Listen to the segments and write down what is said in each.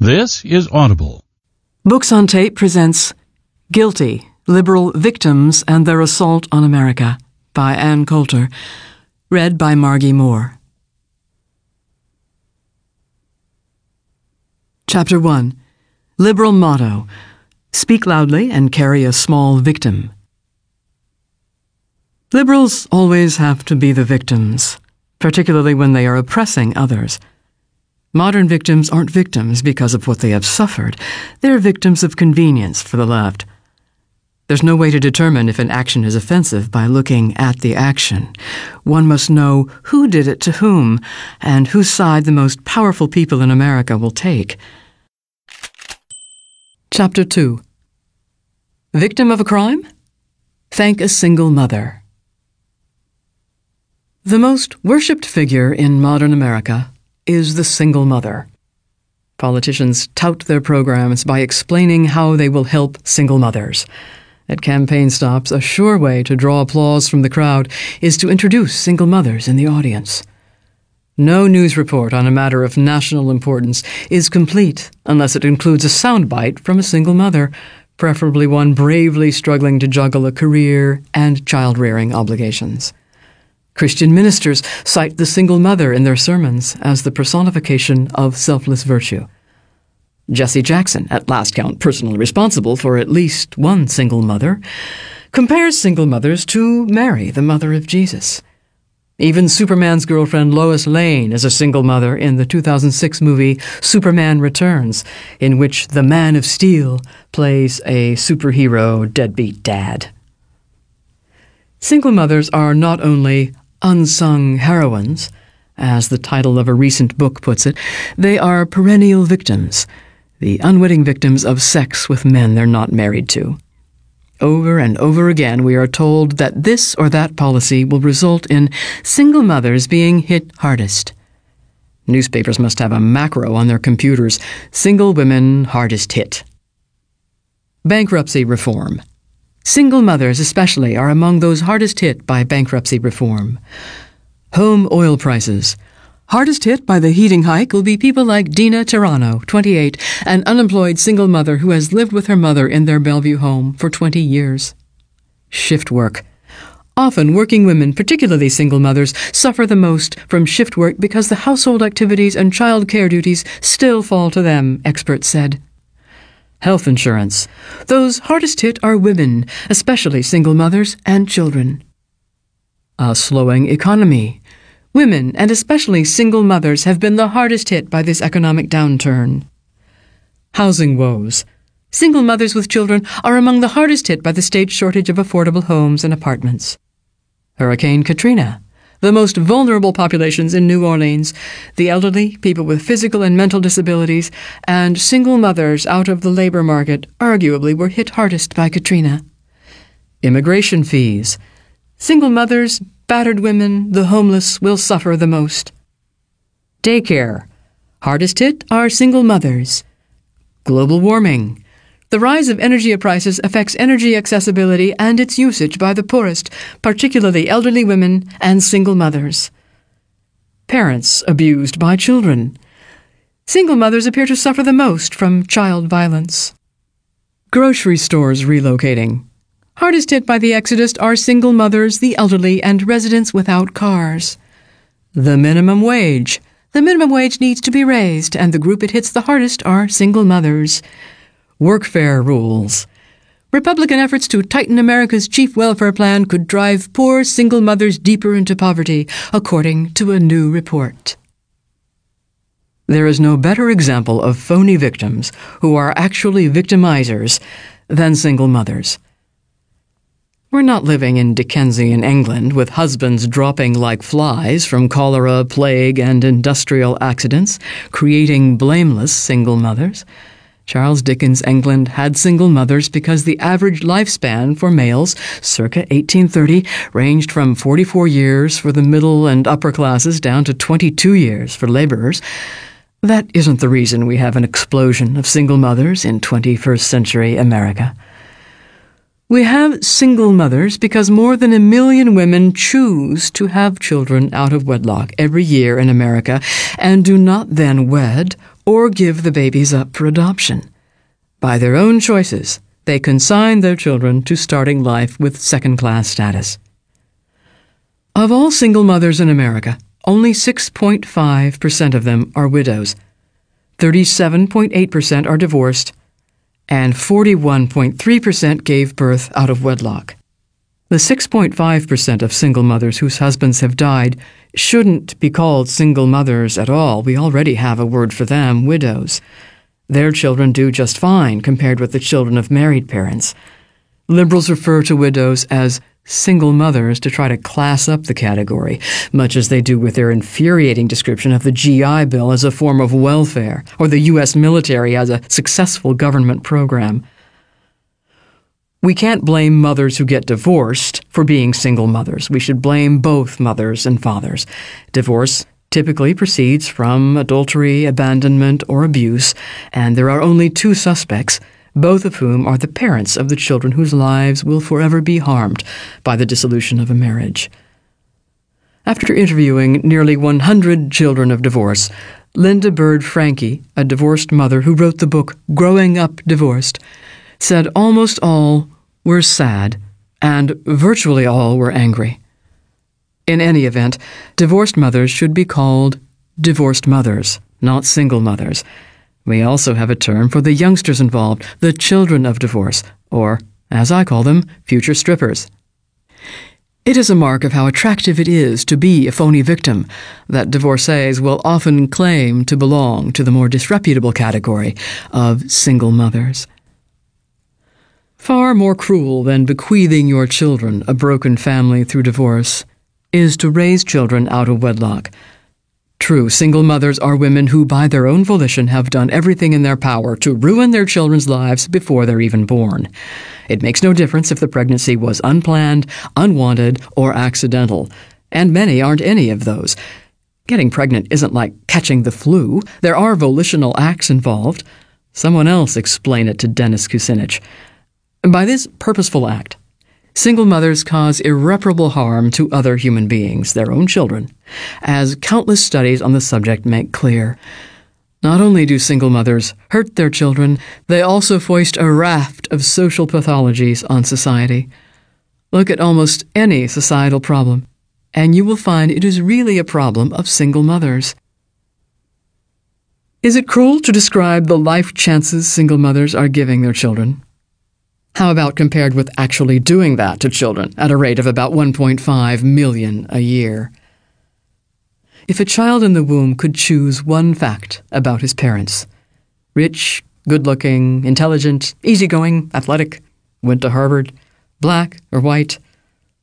This is Audible. Books on Tape presents Guilty Liberal Victims and Their Assault on America by Ann Coulter. Read by Margie Moore. Chapter 1 Liberal Motto Speak loudly and carry a small victim. Liberals always have to be the victims, particularly when they are oppressing others. Modern victims aren't victims because of what they have suffered. They're victims of convenience for the left. There's no way to determine if an action is offensive by looking at the action. One must know who did it to whom and whose side the most powerful people in America will take. Chapter 2 Victim of a crime? Thank a single mother. The most worshipped figure in modern America is the single mother. Politicians tout their programs by explaining how they will help single mothers. At campaign stops, a sure way to draw applause from the crowd is to introduce single mothers in the audience. No news report on a matter of national importance is complete unless it includes a soundbite from a single mother, preferably one bravely struggling to juggle a career and child rearing obligations. Christian ministers cite the single mother in their sermons as the personification of selfless virtue. Jesse Jackson, at last count personally responsible for at least one single mother, compares single mothers to Mary, the mother of Jesus. Even Superman's girlfriend Lois Lane is a single mother in the 2006 movie Superman Returns, in which the Man of Steel plays a superhero deadbeat dad. Single mothers are not only unsung heroines, as the title of a recent book puts it, they are perennial victims, the unwitting victims of sex with men they're not married to. Over and over again, we are told that this or that policy will result in single mothers being hit hardest. Newspapers must have a macro on their computers single women hardest hit. Bankruptcy reform. Single mothers, especially, are among those hardest hit by bankruptcy reform. Home oil prices. Hardest hit by the heating hike will be people like Dina Tirano, 28, an unemployed single mother who has lived with her mother in their Bellevue home for 20 years. Shift work. Often, working women, particularly single mothers, suffer the most from shift work because the household activities and child care duties still fall to them, experts said. Health insurance. Those hardest hit are women, especially single mothers and children. A slowing economy. Women, and especially single mothers, have been the hardest hit by this economic downturn. Housing woes. Single mothers with children are among the hardest hit by the state shortage of affordable homes and apartments. Hurricane Katrina the most vulnerable populations in New Orleans, the elderly, people with physical and mental disabilities, and single mothers out of the labor market arguably were hit hardest by Katrina. Immigration fees. Single mothers, battered women, the homeless will suffer the most. Daycare. Hardest hit are single mothers. Global warming. The rise of energy prices affects energy accessibility and its usage by the poorest, particularly elderly women and single mothers. Parents abused by children. Single mothers appear to suffer the most from child violence. Grocery stores relocating. Hardest hit by the exodus are single mothers, the elderly, and residents without cars. The minimum wage. The minimum wage needs to be raised, and the group it hits the hardest are single mothers workfare rules. Republican efforts to tighten America's chief welfare plan could drive poor single mothers deeper into poverty, according to a new report. There is no better example of phony victims who are actually victimizers than single mothers. We're not living in Dickensian England with husbands dropping like flies from cholera, plague, and industrial accidents, creating blameless single mothers. Charles Dickens' England had single mothers because the average lifespan for males, circa 1830, ranged from 44 years for the middle and upper classes down to 22 years for laborers. That isn't the reason we have an explosion of single mothers in 21st century America. We have single mothers because more than a million women choose to have children out of wedlock every year in America and do not then wed or give the babies up for adoption. By their own choices, they consign their children to starting life with second class status. Of all single mothers in America, only 6.5% of them are widows, 37.8% are divorced, and 41.3% gave birth out of wedlock. The 6.5% of single mothers whose husbands have died shouldn't be called single mothers at all. We already have a word for them, widows. Their children do just fine compared with the children of married parents. Liberals refer to widows as single mothers to try to class up the category, much as they do with their infuriating description of the GI Bill as a form of welfare or the U.S. military as a successful government program. We can't blame mothers who get divorced for being single mothers. We should blame both mothers and fathers. Divorce typically proceeds from adultery, abandonment, or abuse, and there are only two suspects, both of whom are the parents of the children whose lives will forever be harmed by the dissolution of a marriage. After interviewing nearly 100 children of divorce, Linda Bird Francke, a divorced mother who wrote the book Growing Up Divorced, said almost all were sad and virtually all were angry. In any event, divorced mothers should be called divorced mothers, not single mothers. We also have a term for the youngsters involved, the children of divorce, or, as I call them, future strippers. It is a mark of how attractive it is to be a phony victim that divorcees will often claim to belong to the more disreputable category of single mothers. Far more cruel than bequeathing your children a broken family through divorce is to raise children out of wedlock. True, single mothers are women who, by their own volition, have done everything in their power to ruin their children's lives before they're even born. It makes no difference if the pregnancy was unplanned, unwanted, or accidental, and many aren't any of those. Getting pregnant isn't like catching the flu. There are volitional acts involved. Someone else explain it to Dennis Kucinich. By this purposeful act, Single mothers cause irreparable harm to other human beings, their own children, as countless studies on the subject make clear. Not only do single mothers hurt their children, they also foist a raft of social pathologies on society. Look at almost any societal problem, and you will find it is really a problem of single mothers. Is it cruel to describe the life chances single mothers are giving their children? How about compared with actually doing that to children at a rate of about 1.5 million a year? If a child in the womb could choose one fact about his parents rich, good looking, intelligent, easygoing, athletic, went to Harvard, black or white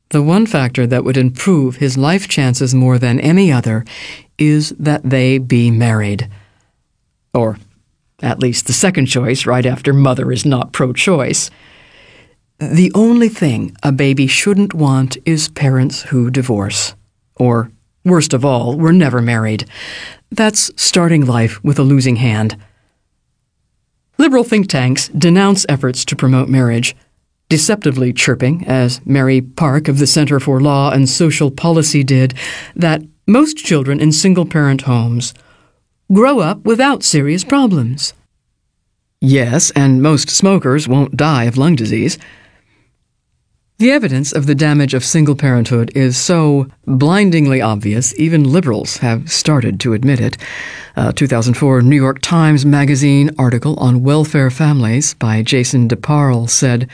the one factor that would improve his life chances more than any other is that they be married. Or at least the second choice, right after mother is not pro choice. The only thing a baby shouldn't want is parents who divorce. Or, worst of all, were never married. That's starting life with a losing hand. Liberal think tanks denounce efforts to promote marriage, deceptively chirping, as Mary Parke of the Center for Law and Social Policy did, that most children in single parent homes grow up without serious problems. Yes, and most smokers won't die of lung disease. The evidence of the damage of single parenthood is so blindingly obvious, even liberals have started to admit it. Uh, a 2004 New York Times Magazine article on welfare families by Jason DeParle said,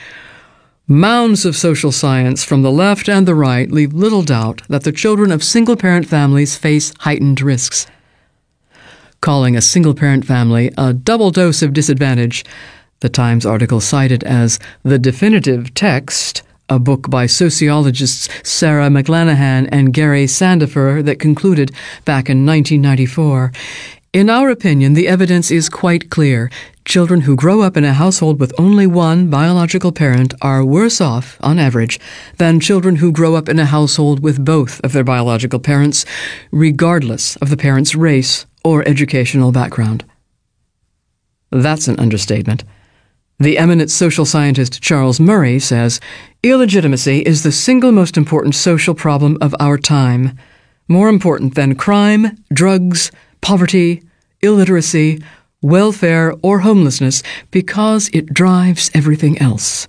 Mounds of social science from the left and the right leave little doubt that the children of single parent families face heightened risks. Calling a single parent family a double dose of disadvantage, the Times article cited as the definitive text a book by sociologists Sara McLanahan and Gary Sandefur that concluded back in 1994. In our opinion, the evidence is quite clear. Children who grow up in a household with only one biological parent are worse off, on average, than children who grow up in a household with both of their biological parents, regardless of the parent's race or educational background. That's an understatement. The eminent social scientist Charles Murray says illegitimacy is the single most important social problem of our time, more important than crime, drugs, poverty, illiteracy, welfare, or homelessness because it drives everything else.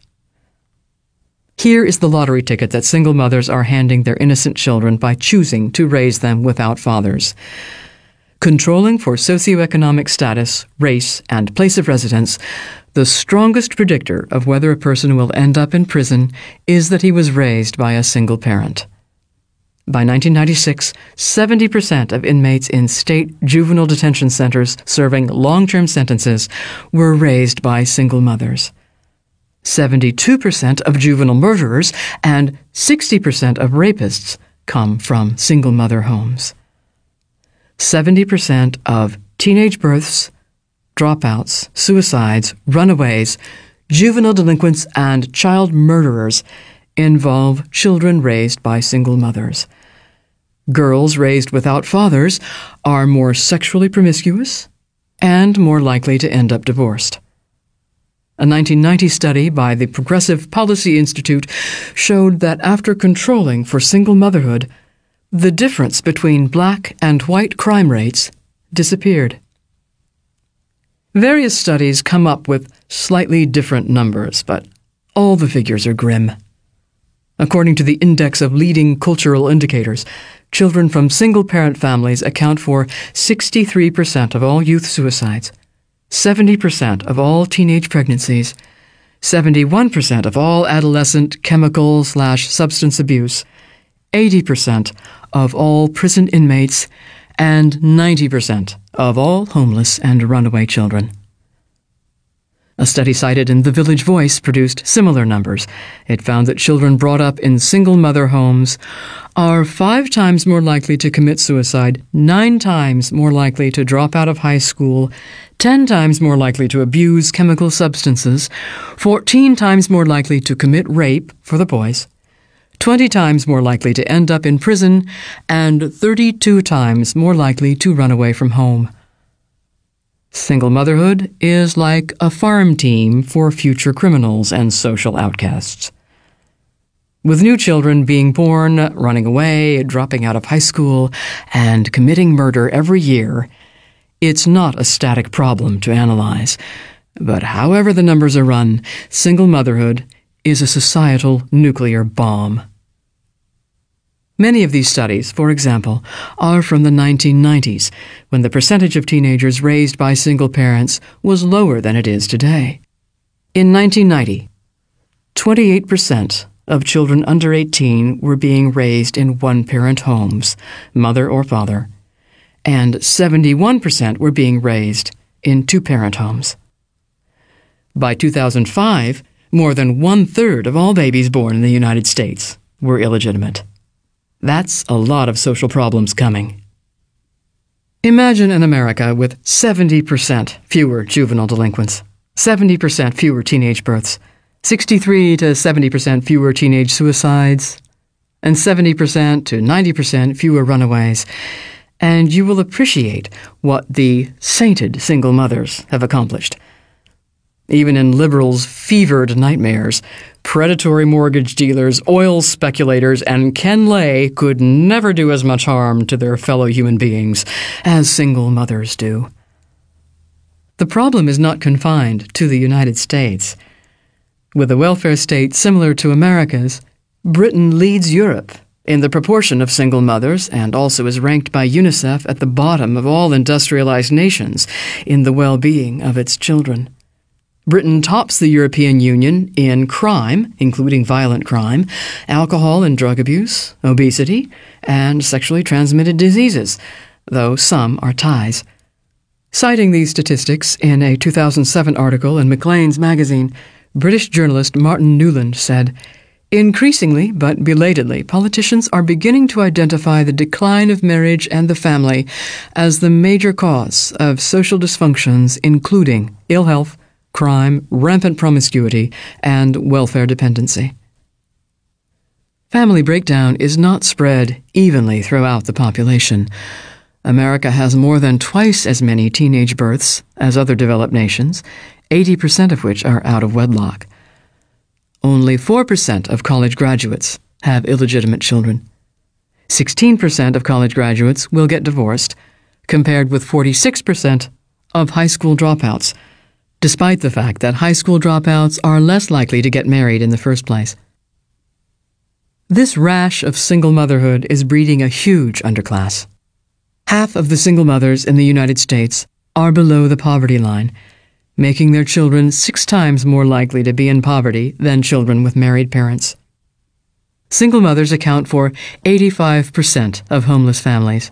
Here is the lottery ticket that single mothers are handing their innocent children by choosing to raise them without fathers. Controlling for socioeconomic status, race, and place of residence, the strongest predictor of whether a person will end up in prison is that he was raised by a single parent. By 1996, 70% of inmates in state juvenile detention centers serving long term sentences were raised by single mothers. 72% of juvenile murderers and 60% of rapists come from single mother homes. 70% of teenage births, dropouts, suicides, runaways, juvenile delinquents, and child murderers involve children raised by single mothers. Girls raised without fathers are more sexually promiscuous and more likely to end up divorced. A 1990 study by the Progressive Policy Institute showed that after controlling for single motherhood, the difference between black and white crime rates disappeared. Various studies come up with slightly different numbers, but all the figures are grim. According to the Index of Leading Cultural Indicators, children from single parent families account for 63% of all youth suicides, 70% of all teenage pregnancies, 71% of all adolescent chemical slash substance abuse, 80% of all prison inmates, and 90% of all homeless and runaway children. A study cited in The Village Voice produced similar numbers. It found that children brought up in single mother homes are five times more likely to commit suicide, nine times more likely to drop out of high school, ten times more likely to abuse chemical substances, fourteen times more likely to commit rape for the boys, 20 times more likely to end up in prison, and 32 times more likely to run away from home. Single motherhood is like a farm team for future criminals and social outcasts. With new children being born, running away, dropping out of high school, and committing murder every year, it's not a static problem to analyze. But however the numbers are run, single motherhood is a societal nuclear bomb. Many of these studies, for example, are from the 1990s, when the percentage of teenagers raised by single parents was lower than it is today. In 1990, 28% of children under 18 were being raised in one parent homes, mother or father, and 71% were being raised in two parent homes. By 2005, more than one third of all babies born in the United States were illegitimate. That's a lot of social problems coming. Imagine an America with 70% fewer juvenile delinquents, 70% fewer teenage births, 63 to 70% fewer teenage suicides, and 70% to 90% fewer runaways. And you will appreciate what the sainted single mothers have accomplished. Even in liberals' fevered nightmares, predatory mortgage dealers, oil speculators, and Ken Lay could never do as much harm to their fellow human beings as single mothers do. The problem is not confined to the United States. With a welfare state similar to America's, Britain leads Europe in the proportion of single mothers and also is ranked by UNICEF at the bottom of all industrialized nations in the well being of its children. Britain tops the European Union in crime, including violent crime, alcohol and drug abuse, obesity, and sexually transmitted diseases, though some are ties. Citing these statistics in a 2007 article in Maclean's magazine, British journalist Martin Newland said, Increasingly, but belatedly, politicians are beginning to identify the decline of marriage and the family as the major cause of social dysfunctions, including ill health, crime, rampant promiscuity, and welfare dependency. Family breakdown is not spread evenly throughout the population. America has more than twice as many teenage births as other developed nations, 80% of which are out of wedlock. Only 4% of college graduates have illegitimate children. 16% of college graduates will get divorced, compared with 46% of high school dropouts, despite the fact that high school dropouts are less likely to get married in the first place. This rash of single motherhood is breeding a huge underclass. Half of the single mothers in the United States are below the poverty line, making their children six times more likely to be in poverty than children with married parents. Single mothers account for 85% of homeless families.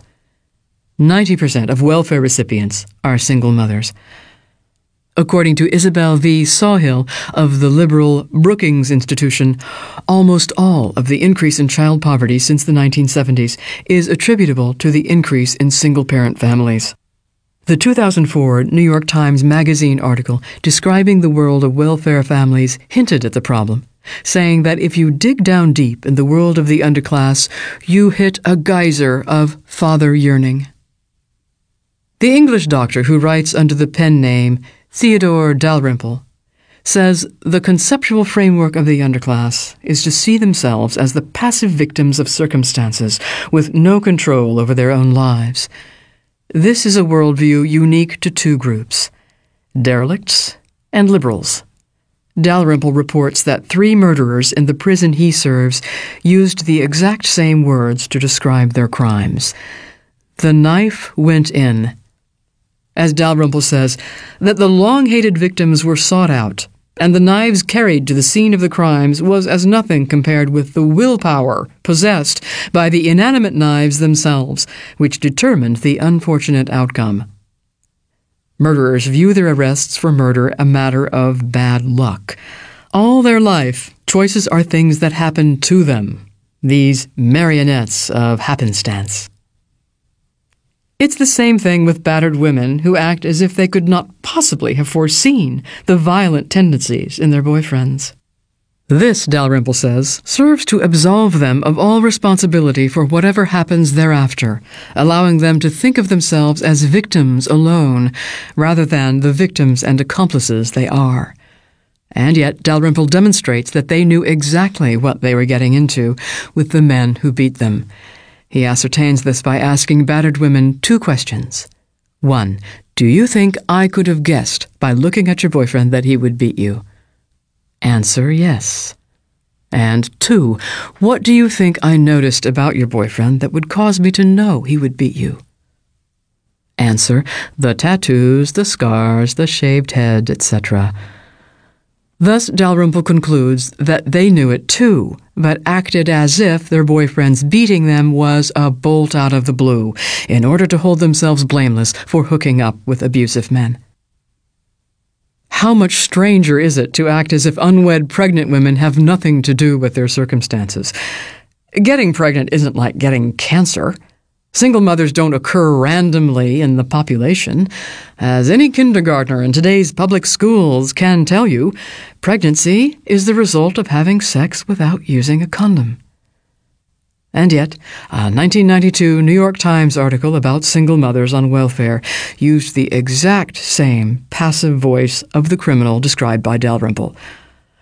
90% of welfare recipients are single mothers. According to Isabel V. Sawhill of the liberal Brookings Institution, almost all of the increase in child poverty since the 1970s is attributable to the increase in single parent families. The 2004 New York Times Magazine article describing the world of welfare families hinted at the problem, saying that if you dig down deep in the world of the underclass, you hit a geyser of father yearning. The English doctor who writes under the pen name Theodore Dalrymple says the conceptual framework of the underclass is to see themselves as the passive victims of circumstances with no control over their own lives this is a worldview unique to two groups derelicts and liberals. Dalrymple reports that three murderers in the prison he serves used the exact same words to describe their crimes. The knife went in. As Dalrymple says, that the long hated victims were sought out and the knives carried to the scene of the crimes was as nothing compared with the willpower possessed by the inanimate knives themselves, which determined the unfortunate outcome. Murderers view their arrests for murder a matter of bad luck. All their life, choices are things that happen to them, these marionettes of happenstance. It's the same thing with battered women who act as if they could not possibly have foreseen the violent tendencies in their boyfriends. This, Dalrymple says, serves to absolve them of all responsibility for whatever happens thereafter, allowing them to think of themselves as victims alone, rather than the victims and accomplices they are. And yet, Dalrymple demonstrates that they knew exactly what they were getting into with the men who beat them. He ascertains this by asking battered women two questions. One, do you think I could have guessed by looking at your boyfriend that he would beat you? Answer yes. And two, what do you think I noticed about your boyfriend that would cause me to know he would beat you? Answer, the tattoos, the scars, the shaved head, etc. Thus, Dalrymple concludes that they knew it too, but acted as if their boyfriend's beating them was a bolt out of the blue, in order to hold themselves blameless for hooking up with abusive men. How much stranger is it to act as if unwed pregnant women have nothing to do with their circumstances? Getting pregnant isn't like getting cancer. Single mothers don't occur randomly in the population. As any kindergartner in today's public schools can tell you, pregnancy is the result of having sex without using a condom. And yet, a 1992 New York Times article about single mothers on welfare used the exact same passive voice of the criminal described by Dalrymple.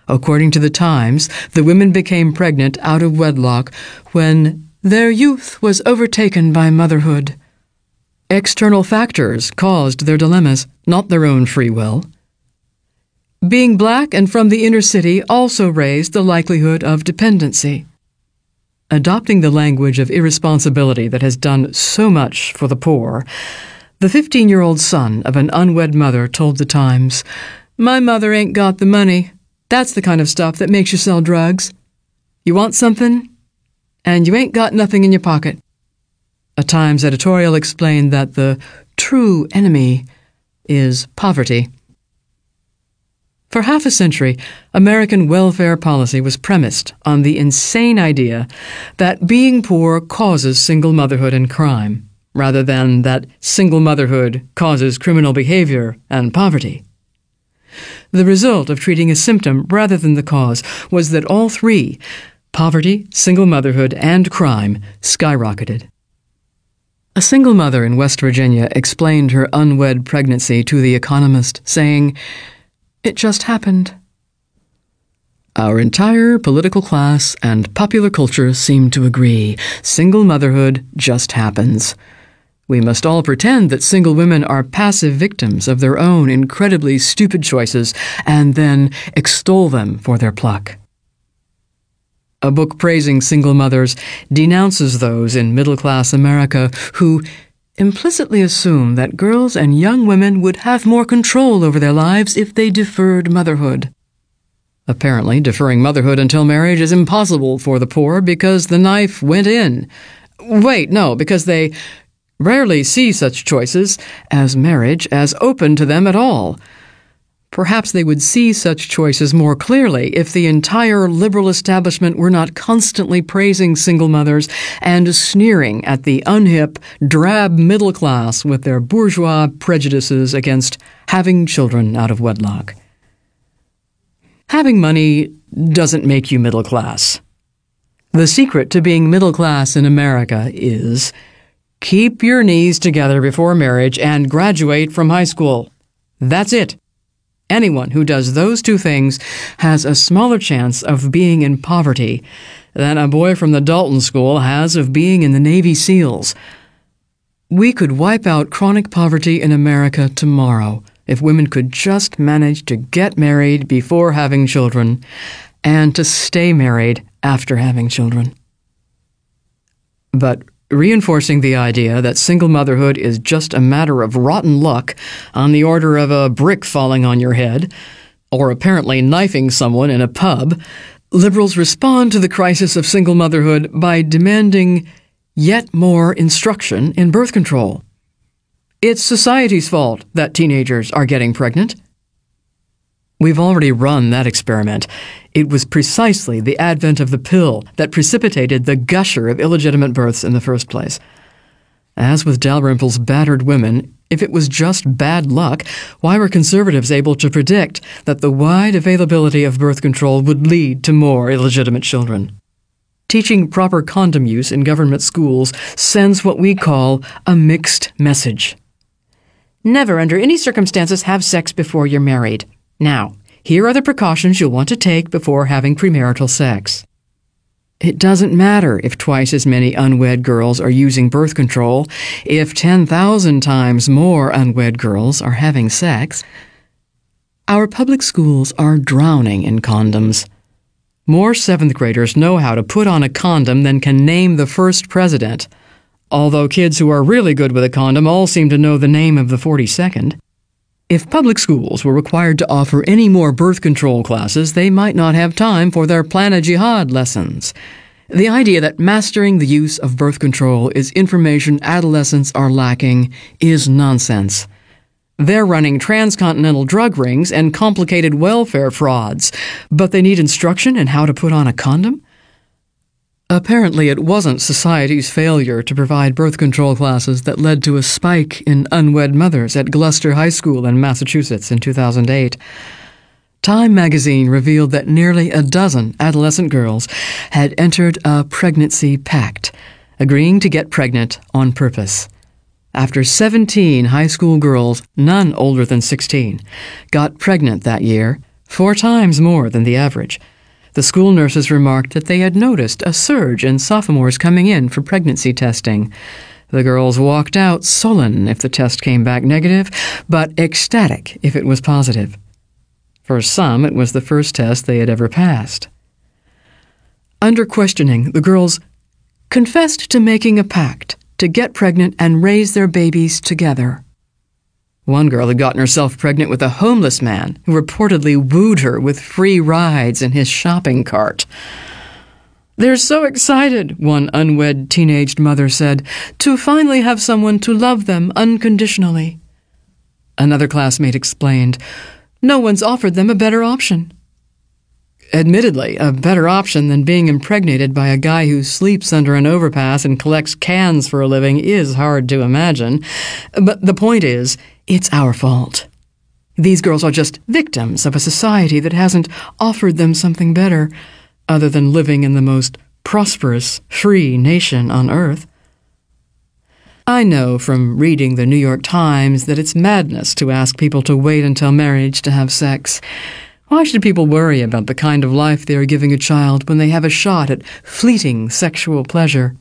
According to the Times, the women became pregnant out of wedlock when their youth was overtaken by motherhood. External factors caused their dilemmas, not their own free will. Being black and from the inner city also raised the likelihood of dependency. Adopting the language of irresponsibility that has done so much for the poor, the 15 year old son of an unwed mother told the Times, My mother ain't got the money. That's the kind of stuff that makes you sell drugs. You want something? And you ain't got nothing in your pocket. A Times editorial explained that the true enemy is poverty. For half a century, American welfare policy was premised on the insane idea that being poor causes single motherhood and crime, rather than that single motherhood causes criminal behavior and poverty. The result of treating a symptom rather than the cause was that all three poverty, single motherhood, and crime skyrocketed. A single mother in West Virginia explained her unwed pregnancy to The Economist, saying, It just happened. Our entire political class and popular culture seem to agree single motherhood just happens. We must all pretend that single women are passive victims of their own incredibly stupid choices and then extol them for their pluck. A book praising single mothers denounces those in middle class America who implicitly assume that girls and young women would have more control over their lives if they deferred motherhood. Apparently, deferring motherhood until marriage is impossible for the poor because the knife went in. Wait, no, because they rarely see such choices as marriage as open to them at all. Perhaps they would see such choices more clearly if the entire liberal establishment were not constantly praising single mothers and sneering at the unhip, drab middle class with their bourgeois prejudices against having children out of wedlock. Having money doesn't make you middle class. The secret to being middle class in America is Keep your knees together before marriage and graduate from high school. That's it. Anyone who does those two things has a smaller chance of being in poverty than a boy from the Dalton School has of being in the Navy SEALs. We could wipe out chronic poverty in America tomorrow if women could just manage to get married before having children and to stay married after having children. But reinforcing the idea that single motherhood is just a matter of rotten luck on the order of a brick falling on your head, or apparently knifing someone in a pub, liberals respond to the crisis of single motherhood by demanding yet more instruction in birth control. It's society's fault that teenagers are getting pregnant. We've already run that experiment. It was precisely the advent of the pill that precipitated the gusher of illegitimate births in the first place. As with Dalrymple's battered women, if it was just bad luck, why were conservatives able to predict that the wide availability of birth control would lead to more illegitimate children? Teaching proper condom use in government schools sends what we call a mixed message. Never, under any circumstances, have sex before you're married. Now, here are the precautions you'll want to take before having premarital sex. It doesn't matter if twice as many unwed girls are using birth control, if 10,000 times more unwed girls are having sex. Our public schools are drowning in condoms. More seventh graders know how to put on a condom than can name the first president, although kids who are really good with a condom all seem to know the name of the 42nd. If public schools were required to offer any more birth control classes, they might not have time for their Plan a Jihad lessons. The idea that mastering the use of birth control is information adolescents are lacking is nonsense. They're running transcontinental drug rings and complicated welfare frauds, but they need instruction in how to put on a condom? Apparently, it wasn't society's failure to provide birth control classes that led to a spike in unwed mothers at Gloucester High School in Massachusetts in 2008. Time magazine revealed that nearly a dozen adolescent girls had entered a pregnancy pact, agreeing to get pregnant on purpose. After 17 high school girls, none older than 16, got pregnant that year, four times more than the average. The school nurses remarked that they had noticed a surge in sophomores coming in for pregnancy testing. The girls walked out sullen if the test came back negative, but ecstatic if it was positive. For some, it was the first test they had ever passed. Under questioning, the girls confessed to making a pact to get pregnant and raise their babies together. One girl had gotten herself pregnant with a homeless man who reportedly wooed her with free rides in his shopping cart. They're so excited, one unwed teenaged mother said, to finally have someone to love them unconditionally. Another classmate explained, No one's offered them a better option. Admittedly, a better option than being impregnated by a guy who sleeps under an overpass and collects cans for a living is hard to imagine. But the point is, it's our fault. These girls are just victims of a society that hasn't offered them something better, other than living in the most prosperous, free nation on earth. I know from reading the New York Times that it's madness to ask people to wait until marriage to have sex. Why should people worry about the kind of life they are giving a child when they have a shot at fleeting sexual pleasure?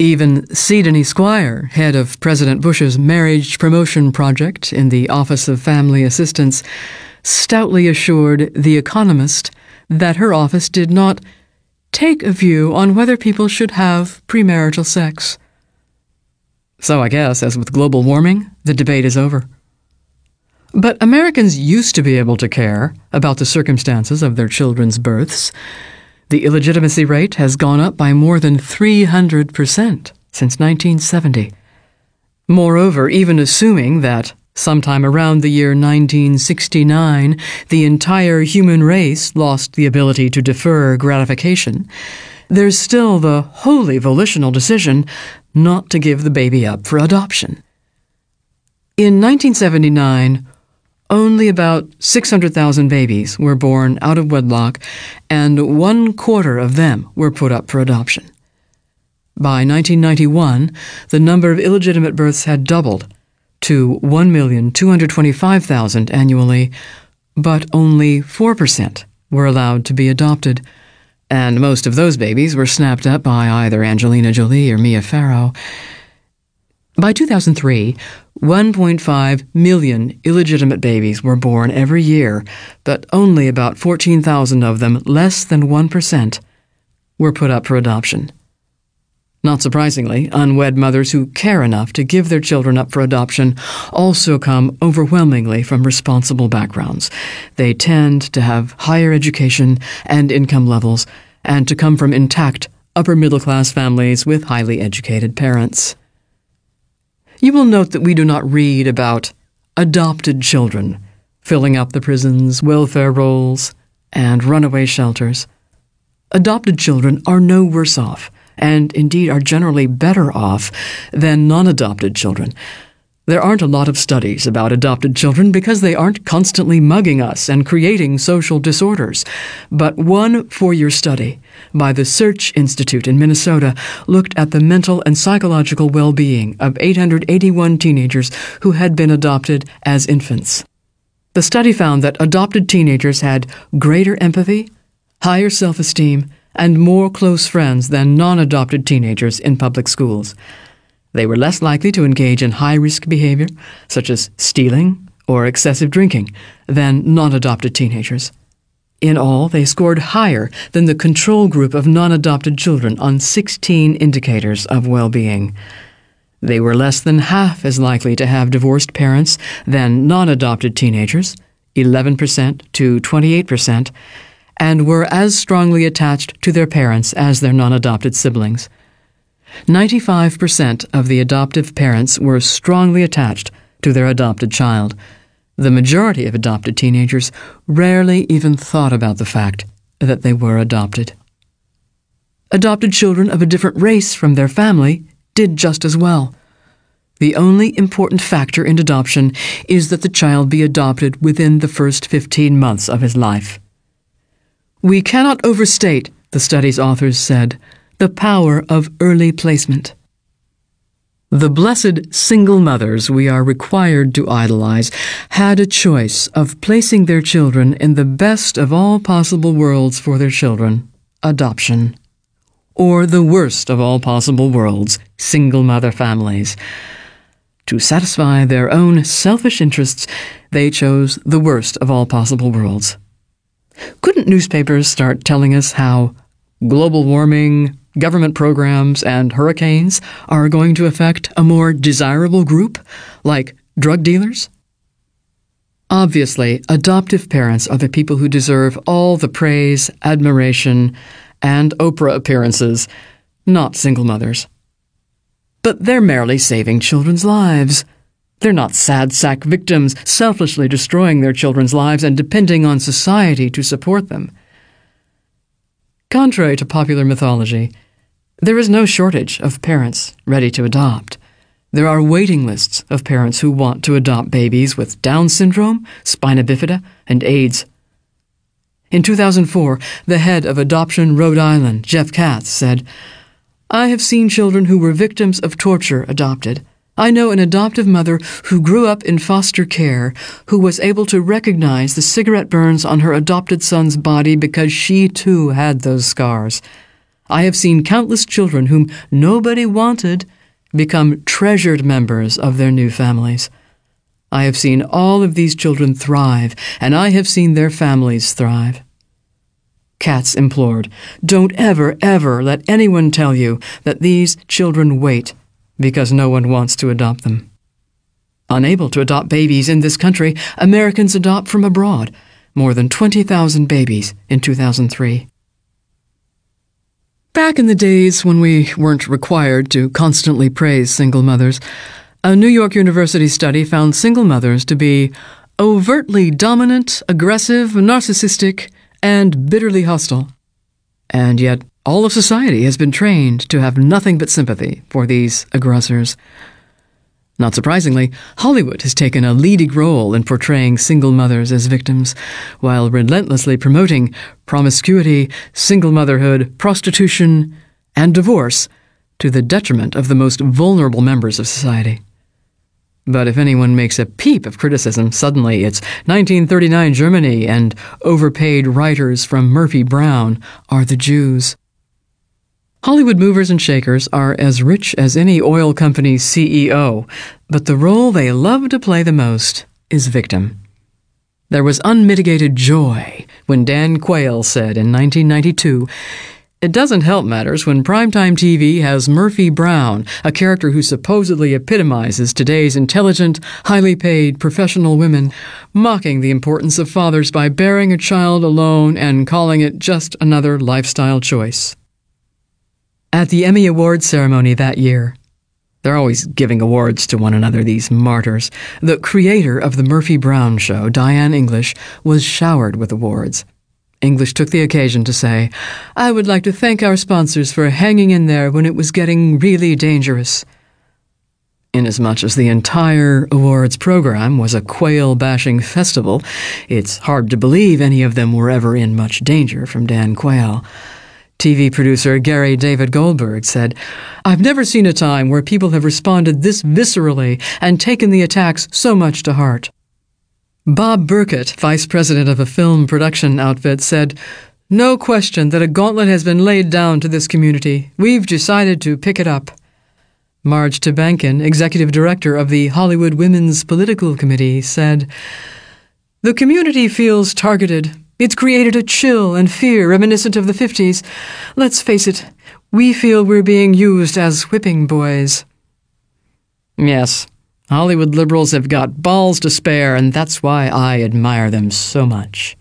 Even Sidonie Squier, head of President Bush's marriage promotion project in the Office of Family Assistance, stoutly assured The Economist that her office did not take a view on whether people should have premarital sex. So I guess, as with global warming, the debate is over. But Americans used to be able to care about the circumstances of their children's births. The illegitimacy rate has gone up by more than 300% since 1970. Moreover, even assuming that sometime around the year 1969 the entire human race lost the ability to defer gratification, there's still the wholly volitional decision not to give the baby up for adoption. In 1979, only about 600,000 babies were born out of wedlock, and one quarter of them were put up for adoption. By 1991, the number of illegitimate births had doubled to 1,225,000 annually, but only 4% were allowed to be adopted, and most of those babies were snapped up by either Angelina Jolie or Mia Farrow. By 2003, 1.5 million illegitimate babies were born every year, but only about 14,000 of them, less than 1%, were put up for adoption. Not surprisingly, unwed mothers who care enough to give their children up for adoption also come overwhelmingly from responsible backgrounds. They tend to have higher education and income levels, and to come from intact upper middle class families with highly educated parents. You will note that we do not read about adopted children filling up the prisons, welfare rolls, and runaway shelters. Adopted children are no worse off, and indeed are generally better off than non adopted children. There aren't a lot of studies about adopted children because they aren't constantly mugging us and creating social disorders. But one four year study by the Search Institute in Minnesota looked at the mental and psychological well being of 881 teenagers who had been adopted as infants. The study found that adopted teenagers had greater empathy, higher self esteem, and more close friends than non adopted teenagers in public schools. They were less likely to engage in high risk behavior, such as stealing or excessive drinking, than non adopted teenagers. In all, they scored higher than the control group of non adopted children on 16 indicators of well being. They were less than half as likely to have divorced parents than non adopted teenagers, 11% to 28%, and were as strongly attached to their parents as their non adopted siblings. 95% of the adoptive parents were strongly attached to their adopted child. The majority of adopted teenagers rarely even thought about the fact that they were adopted. Adopted children of a different race from their family did just as well. The only important factor in adoption is that the child be adopted within the first 15 months of his life. We cannot overstate, the study's authors said, the power of early placement. The blessed single mothers we are required to idolize had a choice of placing their children in the best of all possible worlds for their children adoption, or the worst of all possible worlds single mother families. To satisfy their own selfish interests, they chose the worst of all possible worlds. Couldn't newspapers start telling us how global warming, government programs, and hurricanes are going to affect a more desirable group, like drug dealers? Obviously, adoptive parents are the people who deserve all the praise, admiration, and Oprah appearances, not single mothers. But they're merely saving children's lives. They're not sad sack victims selfishly destroying their children's lives and depending on society to support them. Contrary to popular mythology, there is no shortage of parents ready to adopt. There are waiting lists of parents who want to adopt babies with Down syndrome, spina bifida, and AIDS. In 2004, the head of Adoption Rhode Island, Jeff Katz, said, I have seen children who were victims of torture adopted. I know an adoptive mother who grew up in foster care who was able to recognize the cigarette burns on her adopted son's body because she too had those scars. I have seen countless children whom nobody wanted become treasured members of their new families. I have seen all of these children thrive, and I have seen their families thrive. Katz implored, Don't ever, ever let anyone tell you that these children wait because no one wants to adopt them. Unable to adopt babies in this country, Americans adopt from abroad, more than 20,000 babies in 2003. Back in the days when we weren't required to constantly praise single mothers, a New York University study found single mothers to be overtly dominant, aggressive, narcissistic, and bitterly hostile. And yet, all of society has been trained to have nothing but sympathy for these aggressors. Not surprisingly, Hollywood has taken a leading role in portraying single mothers as victims, while relentlessly promoting promiscuity, single motherhood, prostitution, and divorce to the detriment of the most vulnerable members of society. But if anyone makes a peep of criticism, suddenly it's 1939 Germany and overpaid writers from Murphy Brown are the Jews. Hollywood movers and shakers are as rich as any oil company's CEO, but the role they love to play the most is victim. There was unmitigated joy when Dan Quayle said in 1992 it doesn't help matters when primetime TV has Murphy Brown, a character who supposedly epitomizes today's intelligent, highly paid professional women, mocking the importance of fathers by bearing a child alone and calling it just another lifestyle choice. At the Emmy Awards ceremony that year, they're always giving awards to one another, these martyrs. The creator of The Murphy Brown Show, Diane English, was showered with awards. English took the occasion to say, I would like to thank our sponsors for hanging in there when it was getting really dangerous. Inasmuch as the entire awards program was a Quayle bashing festival, it's hard to believe any of them were ever in much danger from Dan Quayle. TV producer Gary David Goldberg said, I've never seen a time where people have responded this viscerally and taken the attacks so much to heart. Bob Burkett, vice president of a film production outfit, said, No question that a gauntlet has been laid down to this community. We've decided to pick it up. Marge Tabankin, executive director of the Hollywood Women's Political Committee, said, The community feels targeted. It's created a chill and fear reminiscent of the 50s. Let's face it, we feel we're being used as whipping boys. Yes, Hollywood liberals have got balls to spare, and that's why I admire them so much.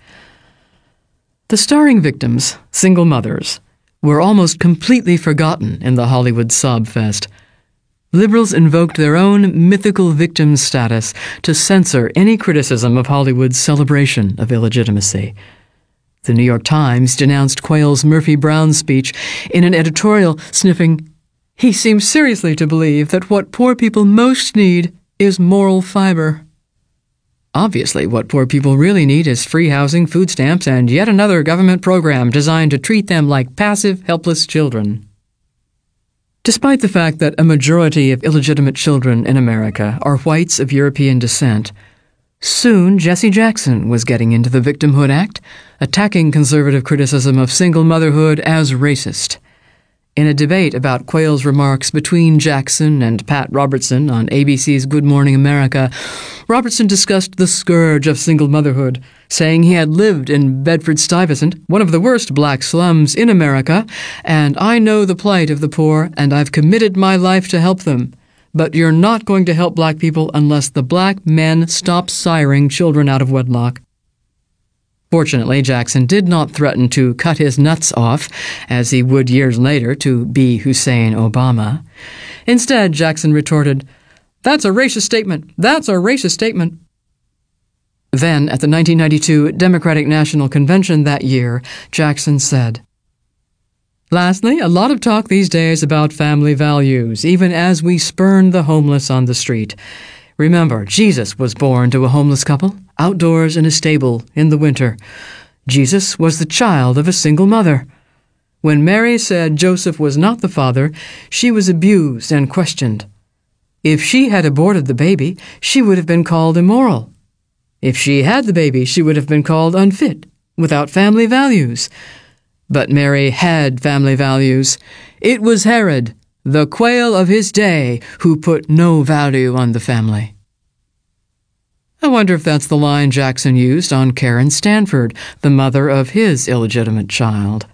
The starring victims, single mothers, were almost completely forgotten in the Hollywood sob fest. Liberals invoked their own mythical victim status to censor any criticism of Hollywood's celebration of illegitimacy. The New York Times denounced Quayle's Murphy Brown speech in an editorial sniffing, He seems seriously to believe that what poor people most need is moral fiber. Obviously, what poor people really need is free housing, food stamps, and yet another government program designed to treat them like passive, helpless children. Despite the fact that a majority of illegitimate children in America are whites of European descent, soon Jesse Jackson was getting into the Victimhood Act, attacking conservative criticism of single motherhood as racist. In a debate about Quayle's remarks between Jackson and Pat Robertson on ABC's Good Morning America, Robertson discussed the scourge of single motherhood, saying he had lived in Bedford Stuyvesant, one of the worst black slums in America, and I know the plight of the poor, and I've committed my life to help them. But you're not going to help black people unless the black men stop siring children out of wedlock. Fortunately, Jackson did not threaten to cut his nuts off, as he would years later to B. Hussein Obama. Instead, Jackson retorted, That's a racist statement. That's a racist statement. Then, at the 1992 Democratic National Convention that year, Jackson said, Lastly, a lot of talk these days about family values, even as we spurn the homeless on the street. Remember, Jesus was born to a homeless couple, outdoors in a stable in the winter. Jesus was the child of a single mother. When Mary said Joseph was not the father, she was abused and questioned. If she had aborted the baby, she would have been called immoral. If she had the baby, she would have been called unfit, without family values. But Mary had family values. It was Herod, the Quayle of his day, who put no value on the family. I wonder if that's the line Jackson used on Karin Stanford, the mother of his illegitimate child.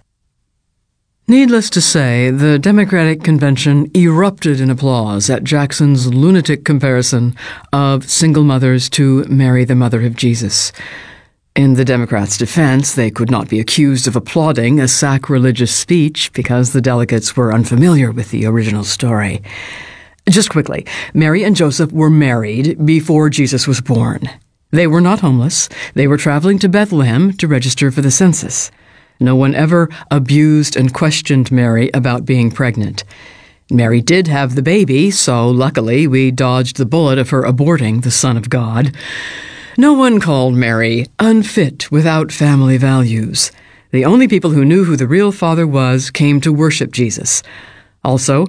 Needless to say, the Democratic Convention erupted in applause at Jackson's lunatic comparison of single mothers to Mary, the mother of Jesus. In the Democrats' defense, they could not be accused of applauding a sacrilegious speech because the delegates were unfamiliar with the original story. Just quickly, Mary and Joseph were married before Jesus was born. They were not homeless. They were traveling to Bethlehem to register for the census. No one ever abused and questioned Mary about being pregnant. Mary did have the baby, so luckily we dodged the bullet of her aborting the Son of God. No one called Mary unfit without family values. The only people who knew who the real father was came to worship Jesus. Also,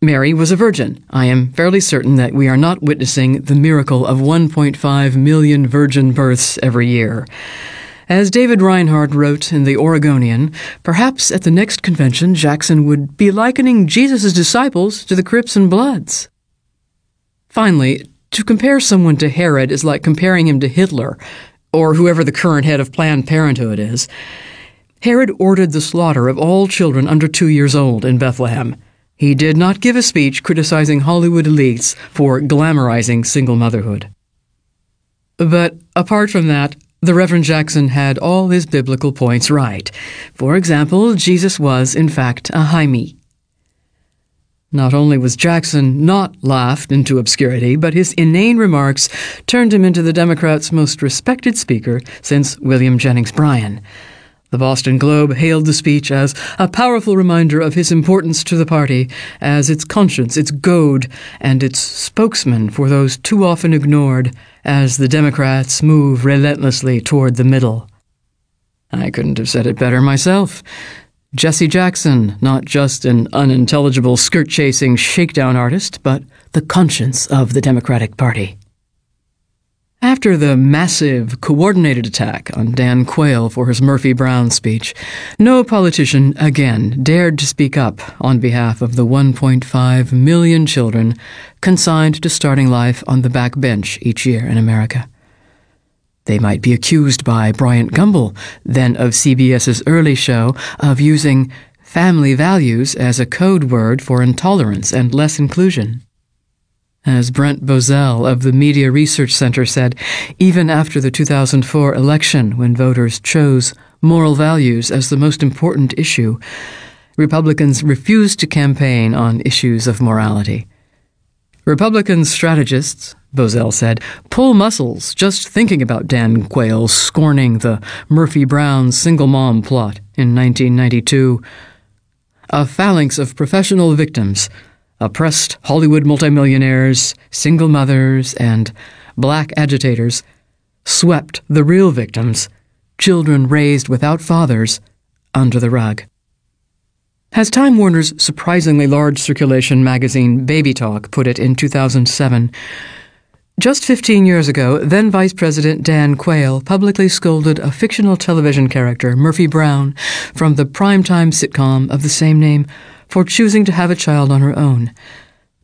Mary was a virgin. I am fairly certain that we are not witnessing the miracle of 1.5 million virgin births every year. As David Reinhard wrote in The Oregonian, perhaps at the next convention Jackson would be likening Jesus' disciples to the Crips and Bloods. Finally, to compare someone to Herod is like comparing him to Hitler, or whoever the current head of Planned Parenthood is. Herod ordered the slaughter of all children under two years old in Bethlehem. He did not give a speech criticizing Hollywood elites for glamorizing single motherhood. But apart from that, the Reverend Jackson had all his biblical points right. For example, Jesus was, in fact, a Hymie. Not only was Jackson not laughed into obscurity, but his inane remarks turned him into the Democrats' most respected speaker since William Jennings Bryan. The Boston Globe hailed the speech as a powerful reminder of his importance to the party, as its conscience, its goad, and its spokesman for those too often ignored as the Democrats move relentlessly toward the middle. I couldn't have said it better myself. Jesse Jackson, not just an unintelligible skirt chasing shakedown artist, but the conscience of the Democratic Party. After the massive, coordinated attack on Dan Quayle for his Murphy Brown speech, no politician again dared to speak up on behalf of the 1.5 million children consigned to starting life on the back bench each year in America. They might be accused by Bryant Gumbel, then of CBS's early show, of using family values as a code word for intolerance and less inclusion. As Brent Bozell of the Media Research Center said, even after the 2004 election, when voters chose moral values as the most important issue, Republicans refused to campaign on issues of morality. Republican strategists, Bozell said, pull muscles just thinking about Dan Quayle scorning the Murphy Brown single mom plot in 1992. A phalanx of professional victims, oppressed Hollywood multimillionaires, single mothers, and black agitators, swept the real victims, children raised without fathers, under the rug. As Time Warner's surprisingly large circulation magazine Baby Talk put it in 2007, just 15 years ago, then Vice President Dan Quayle publicly scolded a fictional television character, Murphy Brown, from the primetime sitcom of the same name, for choosing to have a child on her own.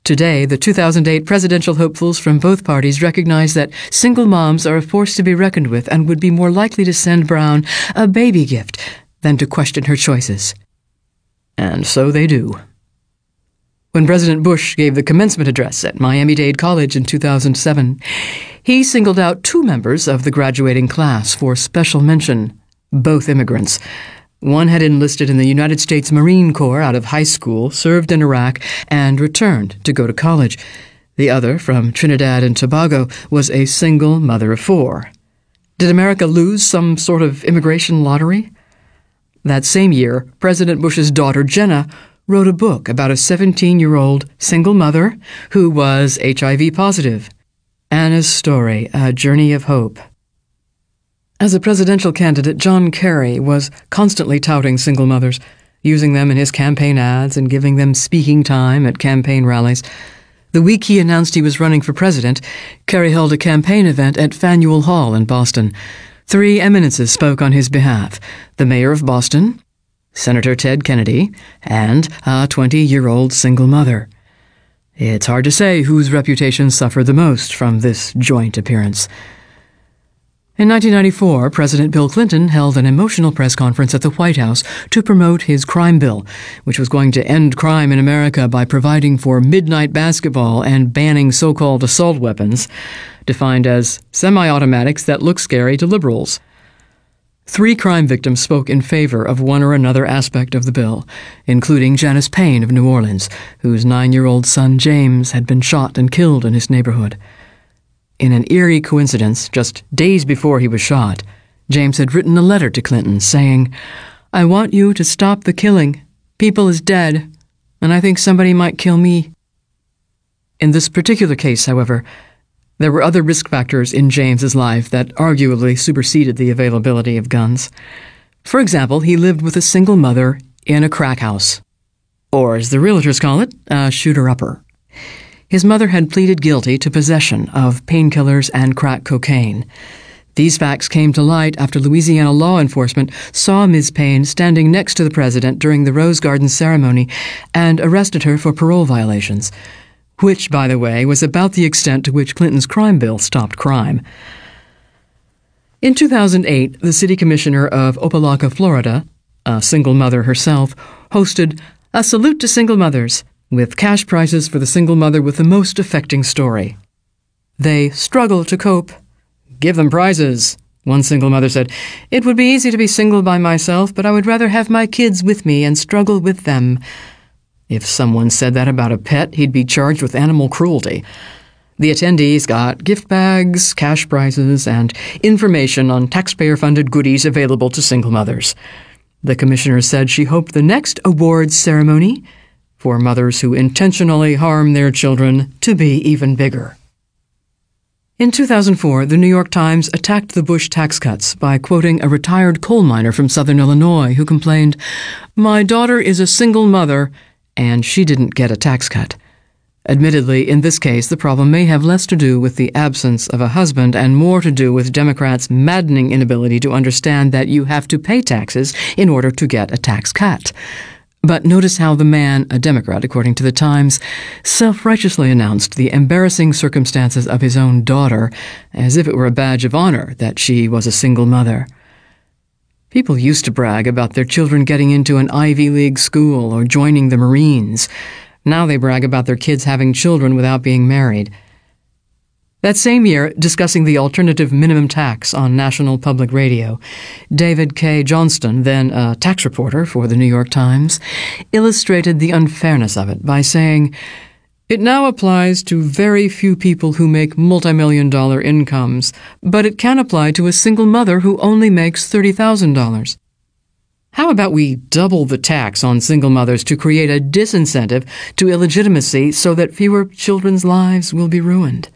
Today, the 2008 presidential hopefuls from both parties recognize that single moms are a force to be reckoned with and would be more likely to send Brown a baby gift than to question her choices. And so they do. When President Bush gave the commencement address at Miami Dade College in 2007, he singled out two members of the graduating class for special mention, both immigrants. One had enlisted in the United States Marine Corps out of high school, served in Iraq, and returned to go to college. The other, from Trinidad and Tobago, was a single mother of four. Did America lose some sort of immigration lottery? That same year, President Bush's daughter Jenna wrote a book about a 17 year old single mother who was HIV positive. Anna's Story A Journey of Hope. As a presidential candidate, John Kerry was constantly touting single mothers, using them in his campaign ads and giving them speaking time at campaign rallies. The week he announced he was running for president, Kerry held a campaign event at Faneuil Hall in Boston. Three eminences spoke on his behalf the mayor of Boston, Senator Ted Kennedy, and a 20 year old single mother. It's hard to say whose reputation suffered the most from this joint appearance. In 1994, President Bill Clinton held an emotional press conference at the White House to promote his crime bill, which was going to end crime in America by providing for midnight basketball and banning so called assault weapons, defined as semi automatics that look scary to liberals. Three crime victims spoke in favor of one or another aspect of the bill, including Janice Payne of New Orleans, whose nine year old son James had been shot and killed in his neighborhood. In an eerie coincidence, just days before he was shot, James had written a letter to Clinton saying, I want you to stop the killing. People is dead, and I think somebody might kill me. In this particular case, however, there were other risk factors in James's life that arguably superseded the availability of guns. For example, he lived with a single mother in a crack house, or as the realtors call it, a shooter upper. His mother had pleaded guilty to possession of painkillers and crack cocaine. These facts came to light after Louisiana law enforcement saw Ms. Payne standing next to the president during the Rose Garden ceremony and arrested her for parole violations which, by the way, was about the extent to which Clinton's crime bill stopped crime. In 2008, the city commissioner of Opa-locka, Florida, a single mother herself, hosted a salute to single mothers with cash prizes for the single mother with the most affecting story. They struggle to cope. Give them prizes. One single mother said, It would be easy to be single by myself, but I would rather have my kids with me and struggle with them. If someone said that about a pet, he'd be charged with animal cruelty. The attendees got gift bags, cash prizes, and information on taxpayer funded goodies available to single mothers. The commissioner said she hoped the next awards ceremony for mothers who intentionally harm their children to be even bigger. In 2004, the New York Times attacked the Bush tax cuts by quoting a retired coal miner from southern Illinois who complained, My daughter is a single mother and she didn't get a tax cut. Admittedly, in this case, the problem may have less to do with the absence of a husband and more to do with Democrats' maddening inability to understand that you have to pay taxes in order to get a tax cut. But notice how the man, a Democrat according to the Times, self righteously announced the embarrassing circumstances of his own daughter as if it were a badge of honor that she was a single mother. People used to brag about their children getting into an Ivy League school or joining the Marines. Now they brag about their kids having children without being married. That same year, discussing the alternative minimum tax on National Public Radio, David Cay Johnston, then a tax reporter for the New York Times, illustrated the unfairness of it by saying, it now applies to very few people who make multimillion dollar incomes, but it can apply to a single mother who only makes $30,000. How about we double the tax on single mothers to create a disincentive to illegitimacy so that fewer children's lives will be ruined?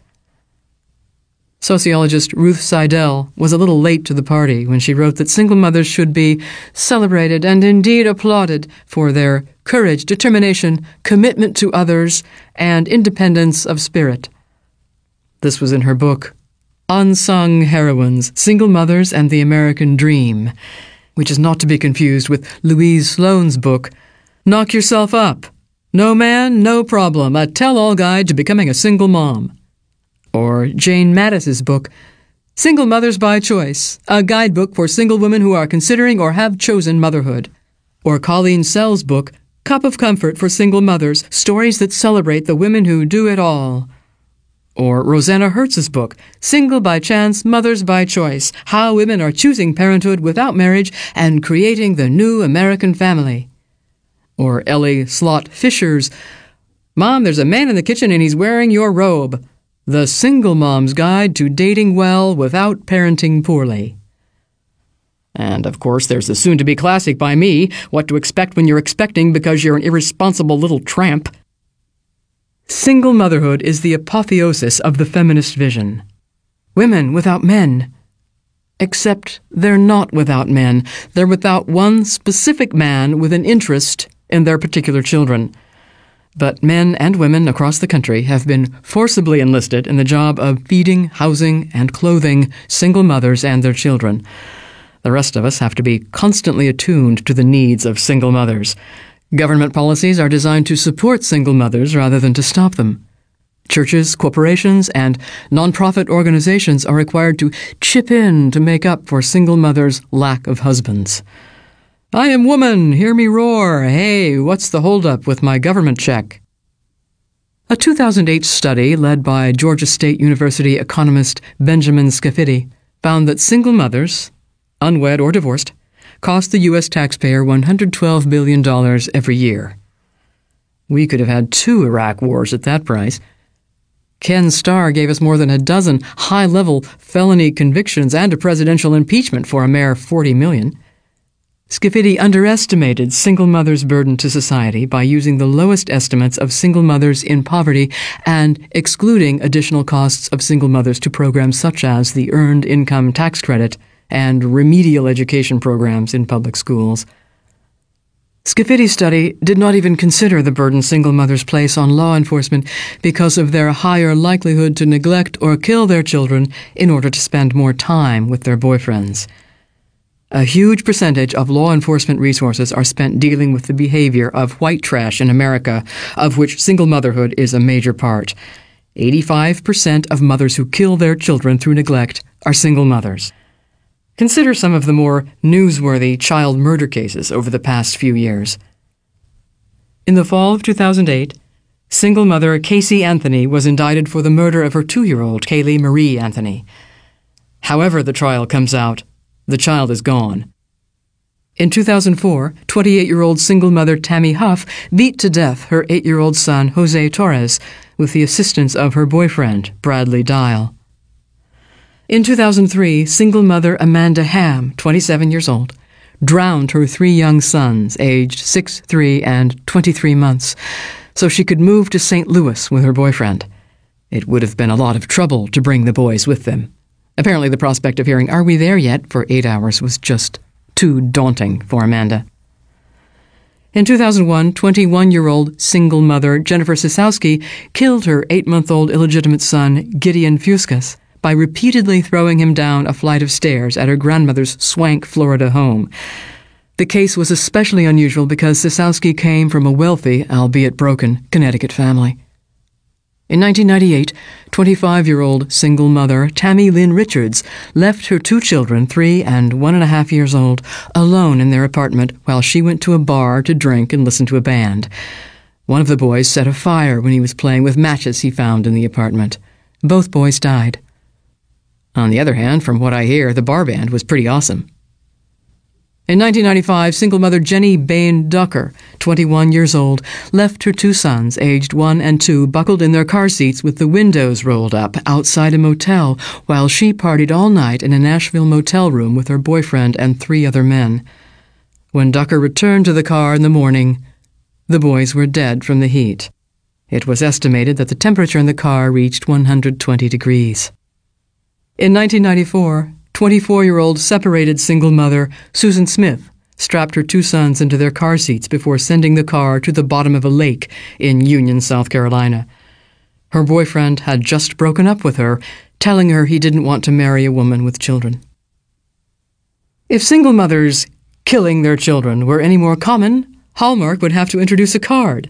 Sociologist Ruth Sidel was a little late to the party when she wrote that single mothers should be celebrated and indeed applauded for their courage, determination, commitment to others, and independence of spirit. This was in her book, Unsung Heroines Single Mothers and the American Dream, which is not to be confused with Louise Sloan's book, Knock Yourself Up No Man, No Problem A Tell All Guide to Becoming a Single Mom or Jane Mattes's book, Single Mothers by Choice, a guidebook for single women who are considering or have chosen motherhood, or Colleen Sell's book, Cup of Comfort for Single Mothers Stories that Celebrate the Women Who Do It All. Or Rosanna Hertz's book, Single by Chance, Mothers by Choice How Women Are Choosing Parenthood Without Marriage and Creating the New American Family. Or Ellie Slott Fisher's, Mom, there's a man in the kitchen and he's wearing your robe. The Single Mom's Guide to Dating Well Without Parenting Poorly. And of course, there's the soon to be classic by me What to Expect When You're Expecting Because You're an Irresponsible Little Tramp. Single motherhood is the apotheosis of the feminist vision. Women without men. Except they're not without men. They're without one specific man with an interest in their particular children but men and women across the country have been forcibly enlisted in the job of feeding, housing, and clothing single mothers and their children. The rest of us have to be constantly attuned to the needs of single mothers. Government policies are designed to support single mothers rather than to stop them. Churches, corporations, and nonprofit organizations are required to chip in to make up for single mothers' lack of husbands. I am woman, hear me roar. Hey, what's the holdup with my government check? A 2008 study led by Georgia State University economist Benjamin Scafidi found that single mothers, unwed or divorced, cost the U.S. taxpayer $112 billion every year. We could have had two Iraq wars at that price. Ken Starr gave us more than a dozen high level felony convictions and a presidential impeachment for a mere 40 million. Scafidi underestimated single mothers' burden to society by using the lowest estimates of single mothers in poverty and excluding additional costs of single mothers to programs such as the Earned Income Tax Credit and remedial education programs in public schools. Scafidi's study did not even consider the burden single mothers place on law enforcement because of their higher likelihood to neglect or kill their children in order to spend more time with their boyfriends. A huge percentage of law enforcement resources are spent dealing with the behavior of white trash in America, of which single motherhood is a major part. 85% of mothers who kill their children through neglect are single mothers. Consider some of the more newsworthy child murder cases over the past few years. In the fall of 2008, single mother Casey Anthony was indicted for the murder of her two year old Caylee Marie Anthony. However, the trial comes out, the child is gone. In 2004, 28 year old single mother Tammy Huff beat to death her 8 year old son Jose Torres with the assistance of her boyfriend, Bradley Dial. In 2003, single mother Amanda Hamm, 27 years old, drowned her three young sons, aged 6, 3, and 23 months, so she could move to St. Louis with her boyfriend. It would have been a lot of trouble to bring the boys with them. Apparently, the prospect of hearing, Are we there yet? for eight hours was just too daunting for Amanda. In 2001, 21 year old single mother Jennifer Sisowski killed her eight month old illegitimate son, Gideon Fuscus by repeatedly throwing him down a flight of stairs at her grandmother's swank Florida home. The case was especially unusual because Sisowski came from a wealthy, albeit broken, Connecticut family. In 1998, 25 year old single mother Tammy Lynn Richards left her two children, three and one and a half years old, alone in their apartment while she went to a bar to drink and listen to a band. One of the boys set a fire when he was playing with matches he found in the apartment. Both boys died. On the other hand, from what I hear, the bar band was pretty awesome. In 1995, single mother Jenny Bain Ducker, 21 years old, left her two sons, aged one and two, buckled in their car seats with the windows rolled up outside a motel while she partied all night in a Nashville motel room with her boyfriend and three other men. When Ducker returned to the car in the morning, the boys were dead from the heat. It was estimated that the temperature in the car reached 120 degrees. In 1994, 24 year old separated single mother Susan Smith strapped her two sons into their car seats before sending the car to the bottom of a lake in Union, South Carolina. Her boyfriend had just broken up with her, telling her he didn't want to marry a woman with children. If single mothers killing their children were any more common, Hallmark would have to introduce a card.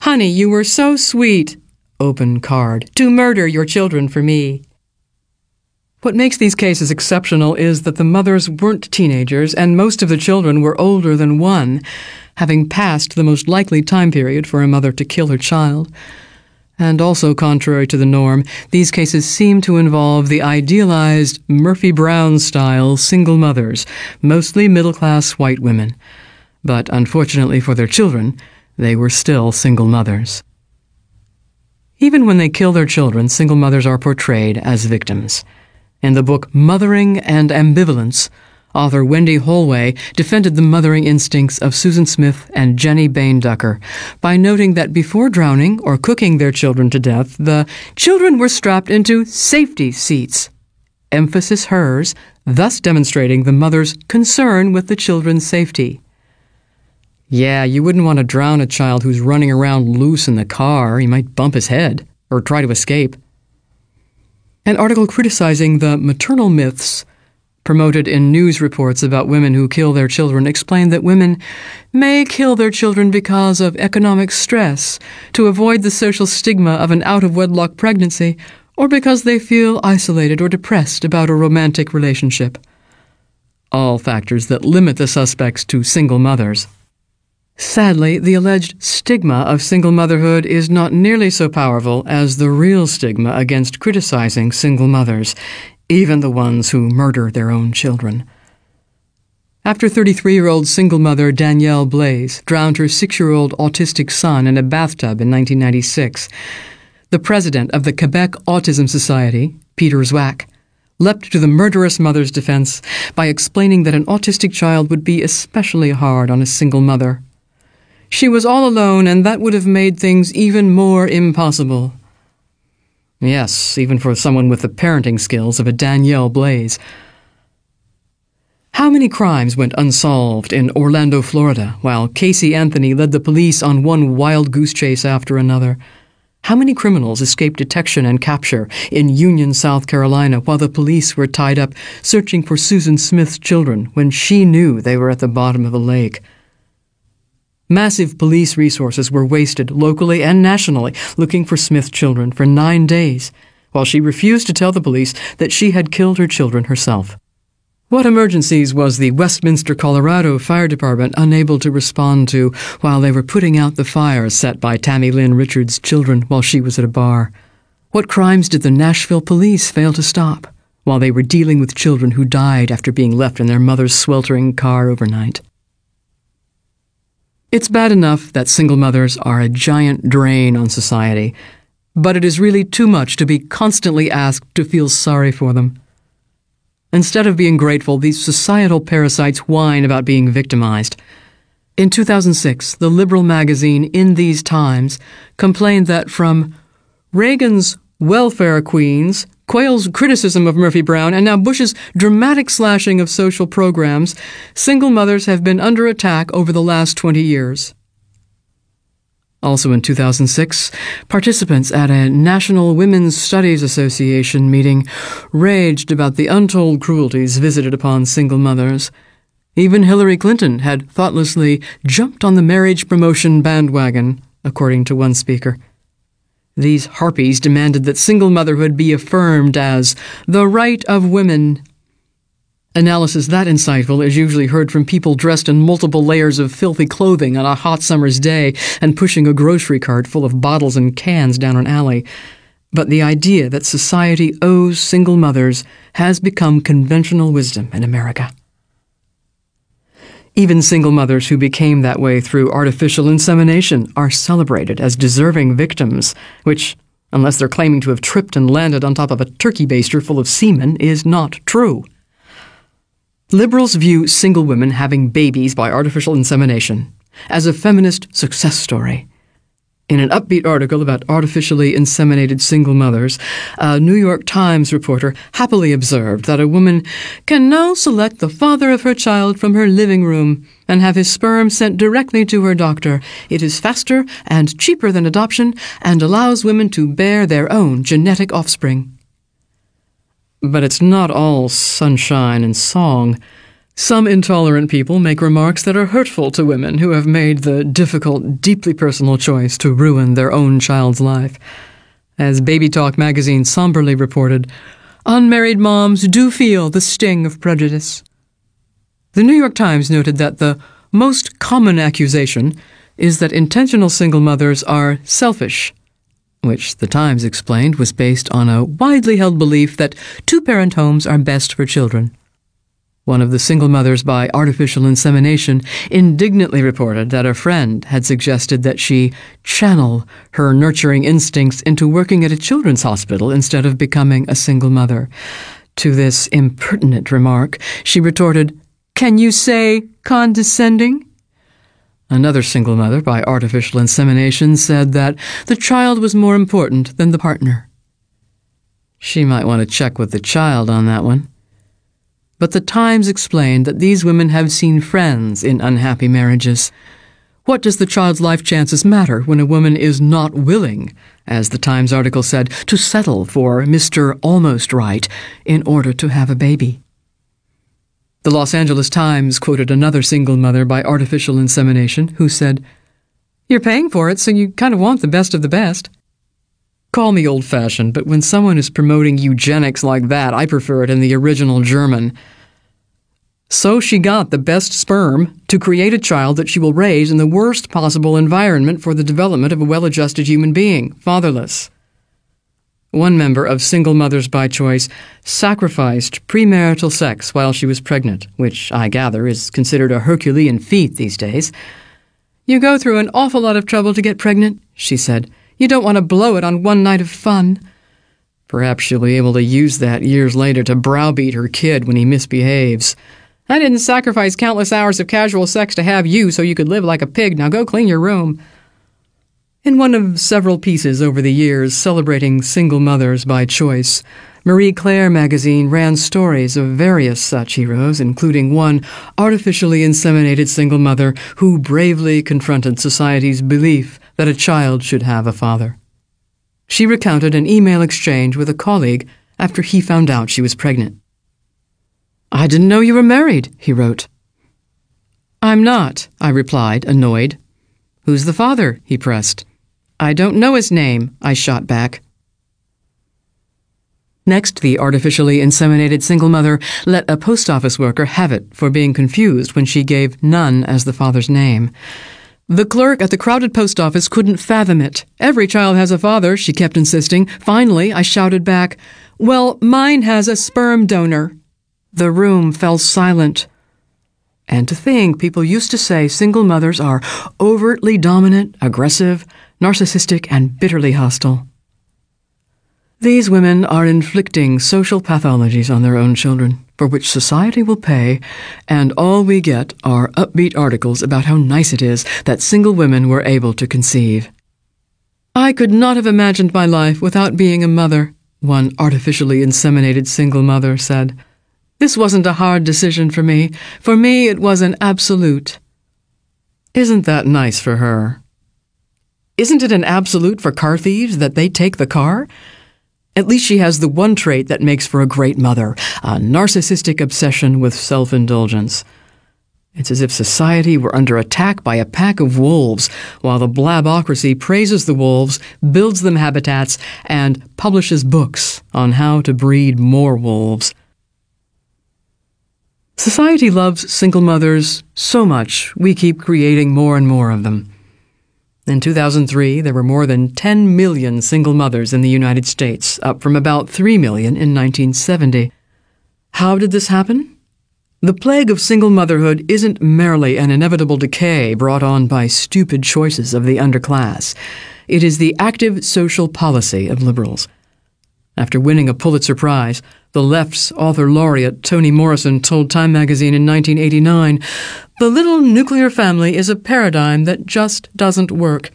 Honey, you were so sweet. Open card. To murder your children for me. What makes these cases exceptional is that the mothers weren't teenagers and most of the children were older than one, having passed the most likely time period for a mother to kill her child. And also, contrary to the norm, these cases seem to involve the idealized Murphy Brown style single mothers, mostly middle class white women. But unfortunately for their children, they were still single mothers. Even when they kill their children, single mothers are portrayed as victims. In the book Mothering and Ambivalence, author Wendy Hollway defended the mothering instincts of Susan Smith and Jenny Bain Ducker by noting that before drowning or cooking their children to death, the children were strapped into safety seats. Emphasis hers, thus demonstrating the mother's concern with the children's safety. Yeah, you wouldn't want to drown a child who's running around loose in the car. He might bump his head or try to escape. An article criticizing the maternal myths promoted in news reports about women who kill their children, explained that women may kill their children because of economic stress, to avoid the social stigma of an out of wedlock pregnancy, or because they feel isolated or depressed about a romantic relationship. All factors that limit the suspects to single mothers. Sadly, the alleged stigma of single motherhood is not nearly so powerful as the real stigma against criticizing single mothers, even the ones who murder their own children. After 33 year old single mother Danielle Blais drowned her six year old autistic son in a bathtub in 1996, the president of the Quebec Autism Society, Peter Zwack, leapt to the murderous mother's defense by explaining that an autistic child would be especially hard on a single mother she was all alone, and that would have made things even more impossible. Yes, even for someone with the parenting skills of a Danielle Blais. How many crimes went unsolved in Orlando, Florida, while Casey Anthony led the police on one wild goose chase after another? How many criminals escaped detection and capture in Union, South Carolina, while the police were tied up searching for Susan Smith's children when she knew they were at the bottom of a lake? Massive police resources were wasted locally and nationally looking for Smith's children for nine days, while she refused to tell the police that she had killed her children herself. What emergencies was the Westminster, Colorado Fire Department unable to respond to while they were putting out the fire set by Tammy Lynn Richards' children while she was at a bar? What crimes did the Nashville police fail to stop while they were dealing with children who died after being left in their mother's sweltering car overnight? It's bad enough that single mothers are a giant drain on society, but it is really too much to be constantly asked to feel sorry for them. Instead of being grateful, these societal parasites whine about being victimized. In 2006, the liberal magazine In These Times complained that from Reagan's welfare queens Quayle's criticism of Murphy Brown, and now Bush's dramatic slashing of social programs, single mothers have been under attack over the last 20 years. Also in 2006, participants at a National Women's Studies Association meeting raged about the untold cruelties visited upon single mothers. Even Hillary Clinton had thoughtlessly jumped on the marriage promotion bandwagon, according to one speaker. These harpies demanded that single motherhood be affirmed as the right of women. Analysis that insightful is usually heard from people dressed in multiple layers of filthy clothing on a hot summer's day and pushing a grocery cart full of bottles and cans down an alley. But the idea that society owes single mothers has become conventional wisdom in America. Even single mothers who became that way through artificial insemination are celebrated as deserving victims, which, unless they're claiming to have tripped and landed on top of a turkey baster full of semen, is not true. Liberals view single women having babies by artificial insemination as a feminist success story in an upbeat article about artificially inseminated single mothers, a New York Times reporter happily observed that a woman can now select the father of her child from her living room and have his sperm sent directly to her doctor. It is faster and cheaper than adoption and allows women to bear their own genetic offspring. But it's not all sunshine and song. Some intolerant people make remarks that are hurtful to women who have made the difficult, deeply personal choice to ruin their own child's life. As Baby Talk magazine somberly reported, unmarried moms do feel the sting of prejudice. The New York Times noted that the most common accusation is that intentional single mothers are selfish, which the Times explained was based on a widely held belief that two parent homes are best for children. One of the single mothers by artificial insemination indignantly reported that a friend had suggested that she channel her nurturing instincts into working at a children's hospital instead of becoming a single mother. To this impertinent remark, she retorted, Can you say condescending? Another single mother by artificial insemination said that the child was more important than the partner. She might want to check with the child on that one. But the Times explained that these women have seen friends in unhappy marriages. What does the child's life chances matter when a woman is not willing, as the Times article said, to settle for Mr. Almost Right in order to have a baby? The Los Angeles Times quoted another single mother by artificial insemination who said, You're paying for it, so you kind of want the best of the best. Call me old fashioned, but when someone is promoting eugenics like that, I prefer it in the original German. So she got the best sperm to create a child that she will raise in the worst possible environment for the development of a well adjusted human being, fatherless. One member of Single Mothers by Choice sacrificed premarital sex while she was pregnant, which I gather is considered a Herculean feat these days. You go through an awful lot of trouble to get pregnant, she said. You don't want to blow it on one night of fun. Perhaps she'll be able to use that years later to browbeat her kid when he misbehaves. I didn't sacrifice countless hours of casual sex to have you so you could live like a pig. Now go clean your room. In one of several pieces over the years celebrating single mothers by choice, Marie Claire magazine ran stories of various such heroes, including one artificially inseminated single mother who bravely confronted society's belief that a child should have a father. She recounted an email exchange with a colleague after he found out she was pregnant. I didn't know you were married, he wrote. I'm not, I replied, annoyed. Who's the father? he pressed. I don't know his name, I shot back. Next, the artificially inseminated single mother let a post office worker have it for being confused when she gave none as the father's name. The clerk at the crowded post office couldn't fathom it. Every child has a father, she kept insisting. Finally, I shouted back, Well, mine has a sperm donor. The room fell silent. And to think people used to say single mothers are overtly dominant, aggressive, narcissistic, and bitterly hostile. These women are inflicting social pathologies on their own children, for which society will pay, and all we get are upbeat articles about how nice it is that single women were able to conceive. I could not have imagined my life without being a mother, one artificially inseminated single mother said. This wasn't a hard decision for me. For me, it was an absolute. Isn't that nice for her? Isn't it an absolute for car thieves that they take the car? At least she has the one trait that makes for a great mother a narcissistic obsession with self indulgence. It's as if society were under attack by a pack of wolves, while the blabocracy praises the wolves, builds them habitats, and publishes books on how to breed more wolves. Society loves single mothers so much, we keep creating more and more of them. In 2003, there were more than 10 million single mothers in the United States, up from about 3 million in 1970. How did this happen? The plague of single motherhood isn't merely an inevitable decay brought on by stupid choices of the underclass. It is the active social policy of liberals. After winning a Pulitzer Prize, the left's author laureate Toni Morrison told Time magazine in 1989 The little nuclear family is a paradigm that just doesn't work.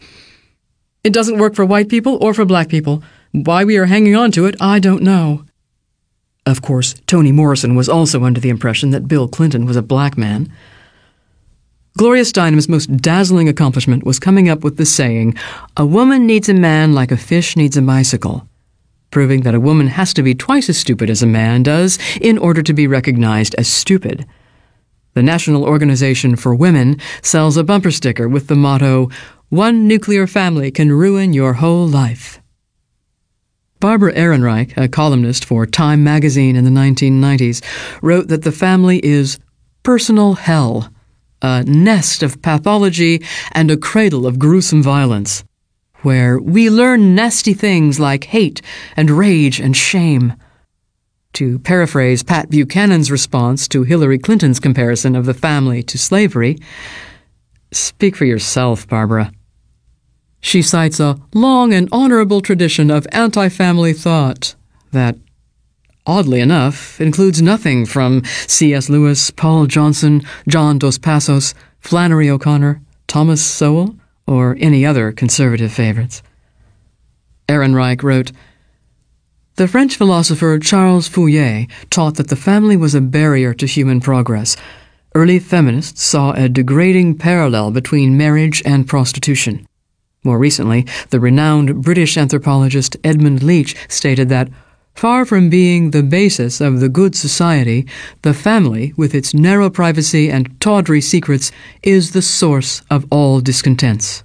It doesn't work for white people or for black people. Why we are hanging on to it, I don't know. Of course, Toni Morrison was also under the impression that Bill Clinton was a black man. Gloria Steinem's most dazzling accomplishment was coming up with the saying, A woman needs a man like a fish needs a bicycle proving that a woman has to be twice as stupid as a man does in order to be recognized as stupid. The National Organization for Women sells a bumper sticker with the motto, One nuclear family can ruin your whole life. Barbara Ehrenreich, a columnist for Time magazine in the 1990s, wrote that the family is personal hell, a nest of pathology and a cradle of gruesome violence where we learn nasty things like hate and rage and shame. To paraphrase Pat Buchanan's response to Hillary Clinton's comparison of the family to slavery, speak for yourself, Barbara. She cites a long and honorable tradition of anti family thought that, oddly enough, includes nothing from C.S. Lewis, Paul Johnson, John Dos Passos, Flannery O'Connor, Thomas Sowell, or any other conservative favorites. Ehrenreich wrote, The French philosopher Charles Fourier taught that the family was a barrier to human progress. Early feminists saw a degrading parallel between marriage and prostitution. More recently, the renowned British anthropologist Edmund Leach stated that Far from being the basis of the good society, the family, with its narrow privacy and tawdry secrets, is the source of all discontents.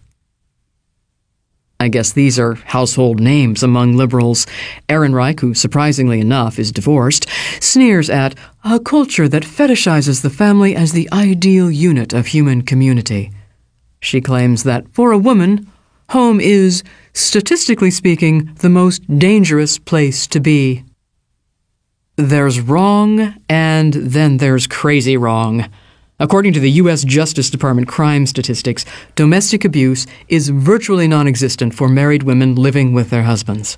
I guess these are household names among liberals. Ehrenreich, who surprisingly enough is divorced, sneers at a culture that fetishizes the family as the ideal unit of human community. She claims that for a woman, home is, statistically speaking, the most dangerous place to be. There's wrong, and then there's crazy wrong. According to the U.S. Justice Department crime statistics, domestic abuse is virtually non existent for married women living with their husbands.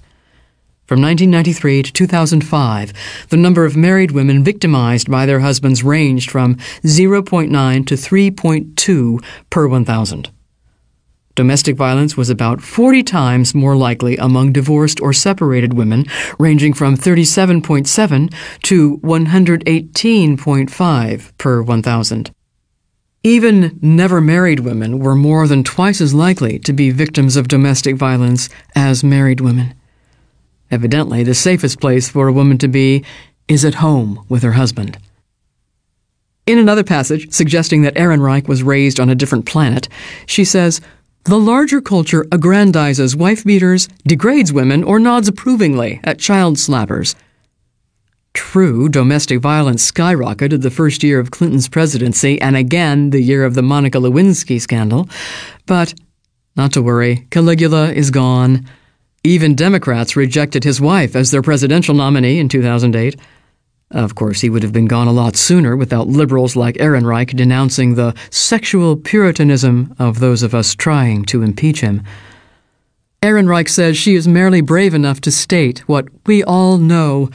From 1993 to 2005, the number of married women victimized by their husbands ranged from 0.9 to 3.2 per 1,000. Domestic violence was about 40 times more likely among divorced or separated women, ranging from 37.7 to 118.5 per 1,000. Even never married women were more than twice as likely to be victims of domestic violence as married women. Evidently, the safest place for a woman to be is at home with her husband. In another passage suggesting that Ehrenreich was raised on a different planet, she says, the larger culture aggrandizes wife beaters, degrades women, or nods approvingly at child slappers. True, domestic violence skyrocketed the first year of Clinton's presidency and again the year of the Monica Lewinsky scandal. But not to worry, Caligula is gone. Even Democrats rejected his wife as their presidential nominee in 2008. Of course, he would have been gone a lot sooner without liberals like Ehrenreich denouncing the sexual puritanism of those of us trying to impeach him. Ehrenreich says she is merely brave enough to state what we all know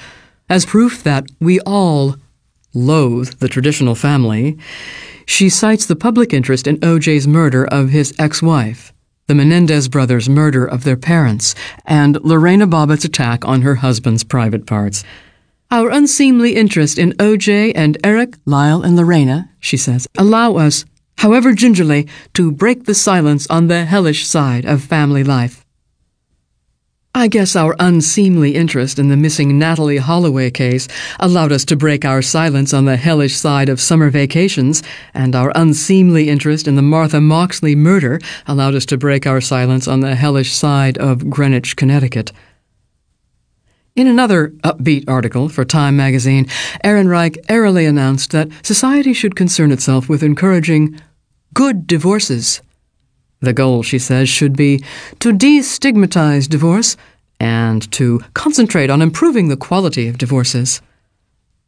as proof that we all loathe the traditional family. She cites the public interest in OJ's murder of his ex wife, the Menendez brothers' murder of their parents, and Lorena Bobbitt's attack on her husband's private parts. Our unseemly interest in OJ and Eric, Lyle, and Lorena, she says, allow us, however gingerly, to break the silence on the hellish side of family life. I guess our unseemly interest in the missing Natalee Holloway case allowed us to break our silence on the hellish side of summer vacations, and our unseemly interest in the Martha Moxley murder allowed us to break our silence on the hellish side of Greenwich, Connecticut. In another upbeat article for Time magazine, Ehrenreich airily announced that society should concern itself with encouraging good divorces. The goal, she says, should be to destigmatize divorce and to concentrate on improving the quality of divorces.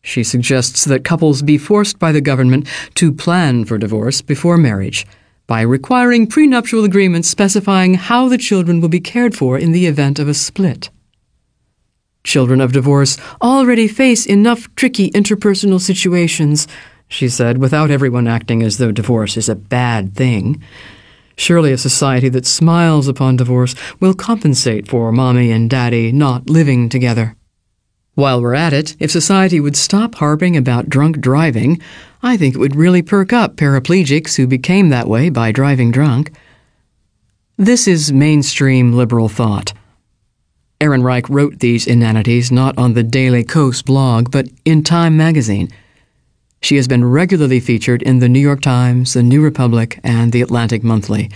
She suggests that couples be forced by the government to plan for divorce before marriage by requiring prenuptial agreements specifying how the children will be cared for in the event of a split. Children of divorce already face enough tricky interpersonal situations, she said, without everyone acting as though divorce is a bad thing. Surely a society that smiles upon divorce will compensate for mommy and daddy not living together. While we're at it, if society would stop harping about drunk driving, I think it would really perk up paraplegics who became that way by driving drunk. This is mainstream liberal thought. Ehrenreich wrote these inanities not on the Daily Kos blog, but in Time magazine. She has been regularly featured in the New York Times, the New Republic, and the Atlantic Monthly.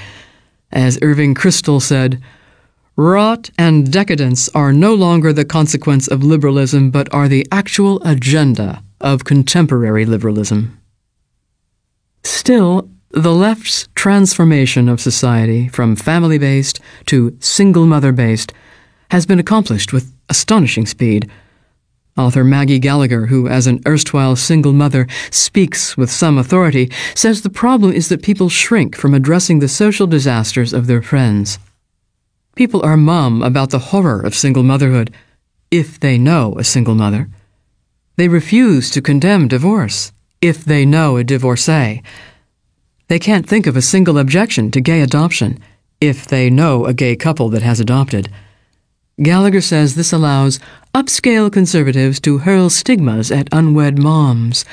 As Irving Kristol said, Rot and decadence are no longer the consequence of liberalism, but are the actual agenda of contemporary liberalism. Still, the left's transformation of society from family based to single mother based has been accomplished with astonishing speed. Author Maggie Gallagher, who, as an erstwhile single mother, speaks with some authority, says the problem is that people shrink from addressing the social disasters of their friends. People are mum about the horror of single motherhood, if they know a single mother. They refuse to condemn divorce, if they know a divorcee. They can't think of a single objection to gay adoption, if they know a gay couple that has adopted. Gallagher says this allows upscale conservatives to hurl stigmas at unwed moms,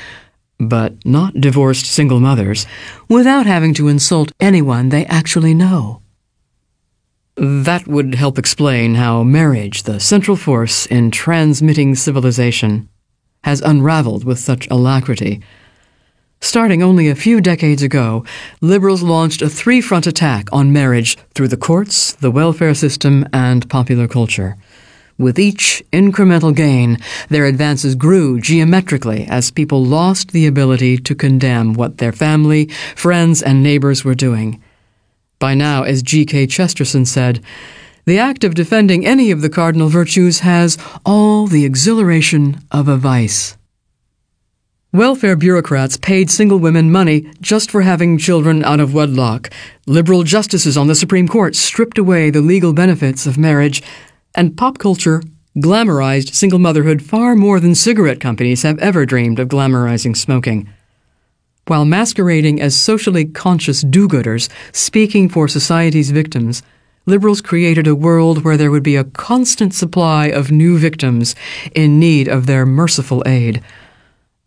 but not divorced single mothers, without having to insult anyone they actually know. That would help explain how marriage, the central force in transmitting civilization, has unraveled with such alacrity. Starting only a few decades ago, liberals launched a three front attack on marriage through the courts, the welfare system, and popular culture. With each incremental gain, their advances grew geometrically as people lost the ability to condemn what their family, friends, and neighbors were doing. By now, as G.K. Chesterton said, the act of defending any of the cardinal virtues has all the exhilaration of a vice. Welfare bureaucrats paid single women money just for having children out of wedlock. Liberal justices on the Supreme Court stripped away the legal benefits of marriage, and pop culture glamorized single motherhood far more than cigarette companies have ever dreamed of glamorizing smoking. While masquerading as socially conscious do gooders, speaking for society's victims, liberals created a world where there would be a constant supply of new victims in need of their merciful aid.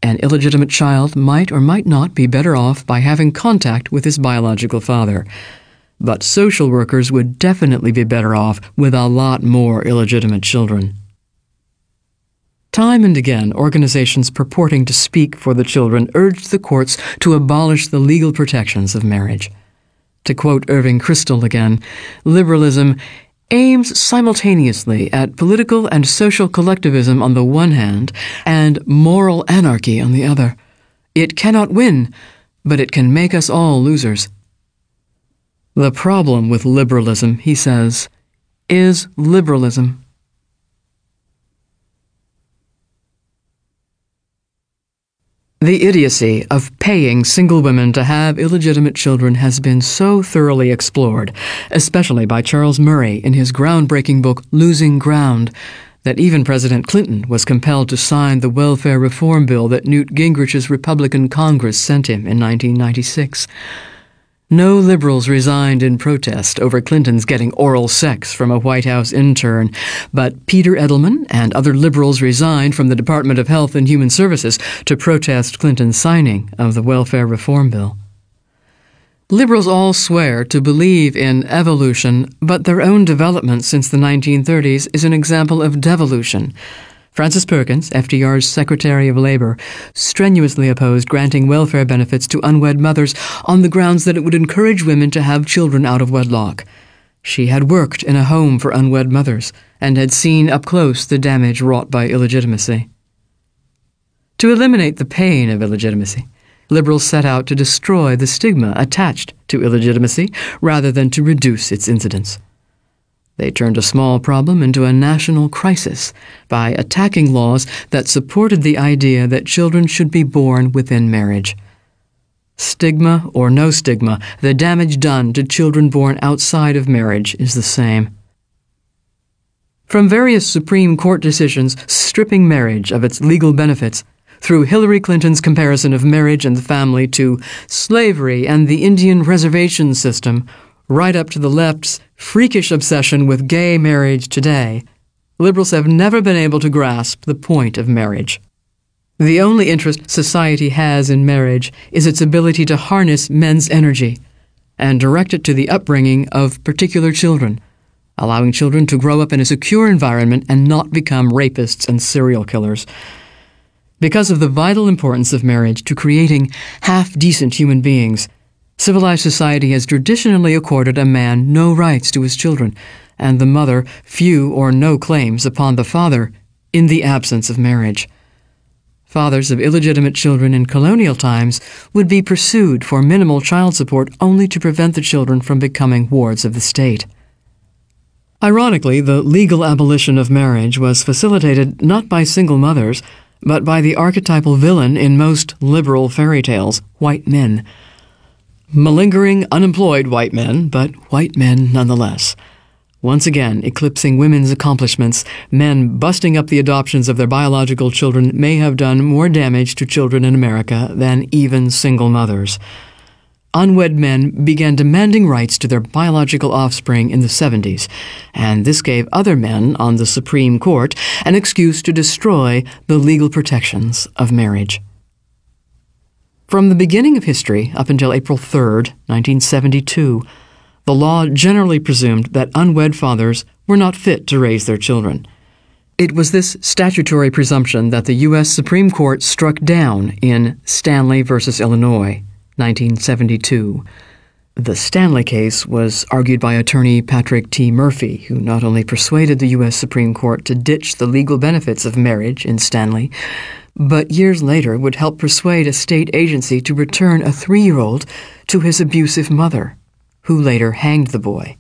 An illegitimate child might or might not be better off by having contact with his biological father. But social workers would definitely be better off with a lot more illegitimate children. Time and again, organizations purporting to speak for the children urged the courts to abolish the legal protections of marriage. To quote Irving Kristol again, liberalism aims simultaneously at political and social collectivism on the one hand and moral anarchy on the other. It cannot win, but it can make us all losers. The problem with liberalism, he says, is liberalism. The idiocy of paying single women to have illegitimate children has been so thoroughly explored, especially by Charles Murray in his groundbreaking book Losing Ground, that even President Clinton was compelled to sign the welfare reform bill that Newt Gingrich's Republican Congress sent him in 1996. No liberals resigned in protest over Clinton's getting oral sex from a White House intern, but Peter Edelman and other liberals resigned from the Department of Health and Human Services to protest Clinton's signing of the welfare reform bill. Liberals all swear to believe in evolution, but their own development since the 1930s is an example of devolution. Frances Perkins, FDR's Secretary of Labor, strenuously opposed granting welfare benefits to unwed mothers on the grounds that it would encourage women to have children out of wedlock. She had worked in a home for unwed mothers and had seen up close the damage wrought by illegitimacy. To eliminate the pain of illegitimacy, liberals set out to destroy the stigma attached to illegitimacy rather than to reduce its incidence. They turned a small problem into a national crisis by attacking laws that supported the idea that children should be born within marriage. Stigma or no stigma, the damage done to children born outside of marriage is the same. From various Supreme Court decisions stripping marriage of its legal benefits, through Hillary Clinton's comparison of marriage and the family to slavery and the Indian reservation system, right up to the left's freakish obsession with gay marriage today, liberals have never been able to grasp the point of marriage. The only interest society has in marriage is its ability to harness men's energy and direct it to the upbringing of particular children, allowing children to grow up in a secure environment and not become rapists and serial killers. Because of the vital importance of marriage to creating half decent human beings, Civilized society has traditionally accorded a man no rights to his children, and the mother few or no claims upon the father in the absence of marriage. Fathers of illegitimate children in colonial times would be pursued for minimal child support only to prevent the children from becoming wards of the state. Ironically, the legal abolition of marriage was facilitated not by single mothers, but by the archetypal villain in most liberal fairy tales, white men malingering, unemployed white men, but white men nonetheless. Once again, eclipsing women's accomplishments, men busting up the adoptions of their biological children may have done more damage to children in America than even single mothers. Unwed men began demanding rights to their biological offspring in the 70s, and this gave other men on the Supreme Court an excuse to destroy the legal protections of marriage. From the beginning of history up until April 3, 1972, the law generally presumed that unwed fathers were not fit to raise their children. It was this statutory presumption that the U.S. Supreme Court struck down in Stanley v. Illinois, 1972. The Stanley case was argued by attorney Patrick T. Murphy, who not only persuaded the U.S. Supreme Court to ditch the legal benefits of marriage in Stanley, but years later would help persuade a state agency to return a three year old to his abusive mother, who later hanged the boy.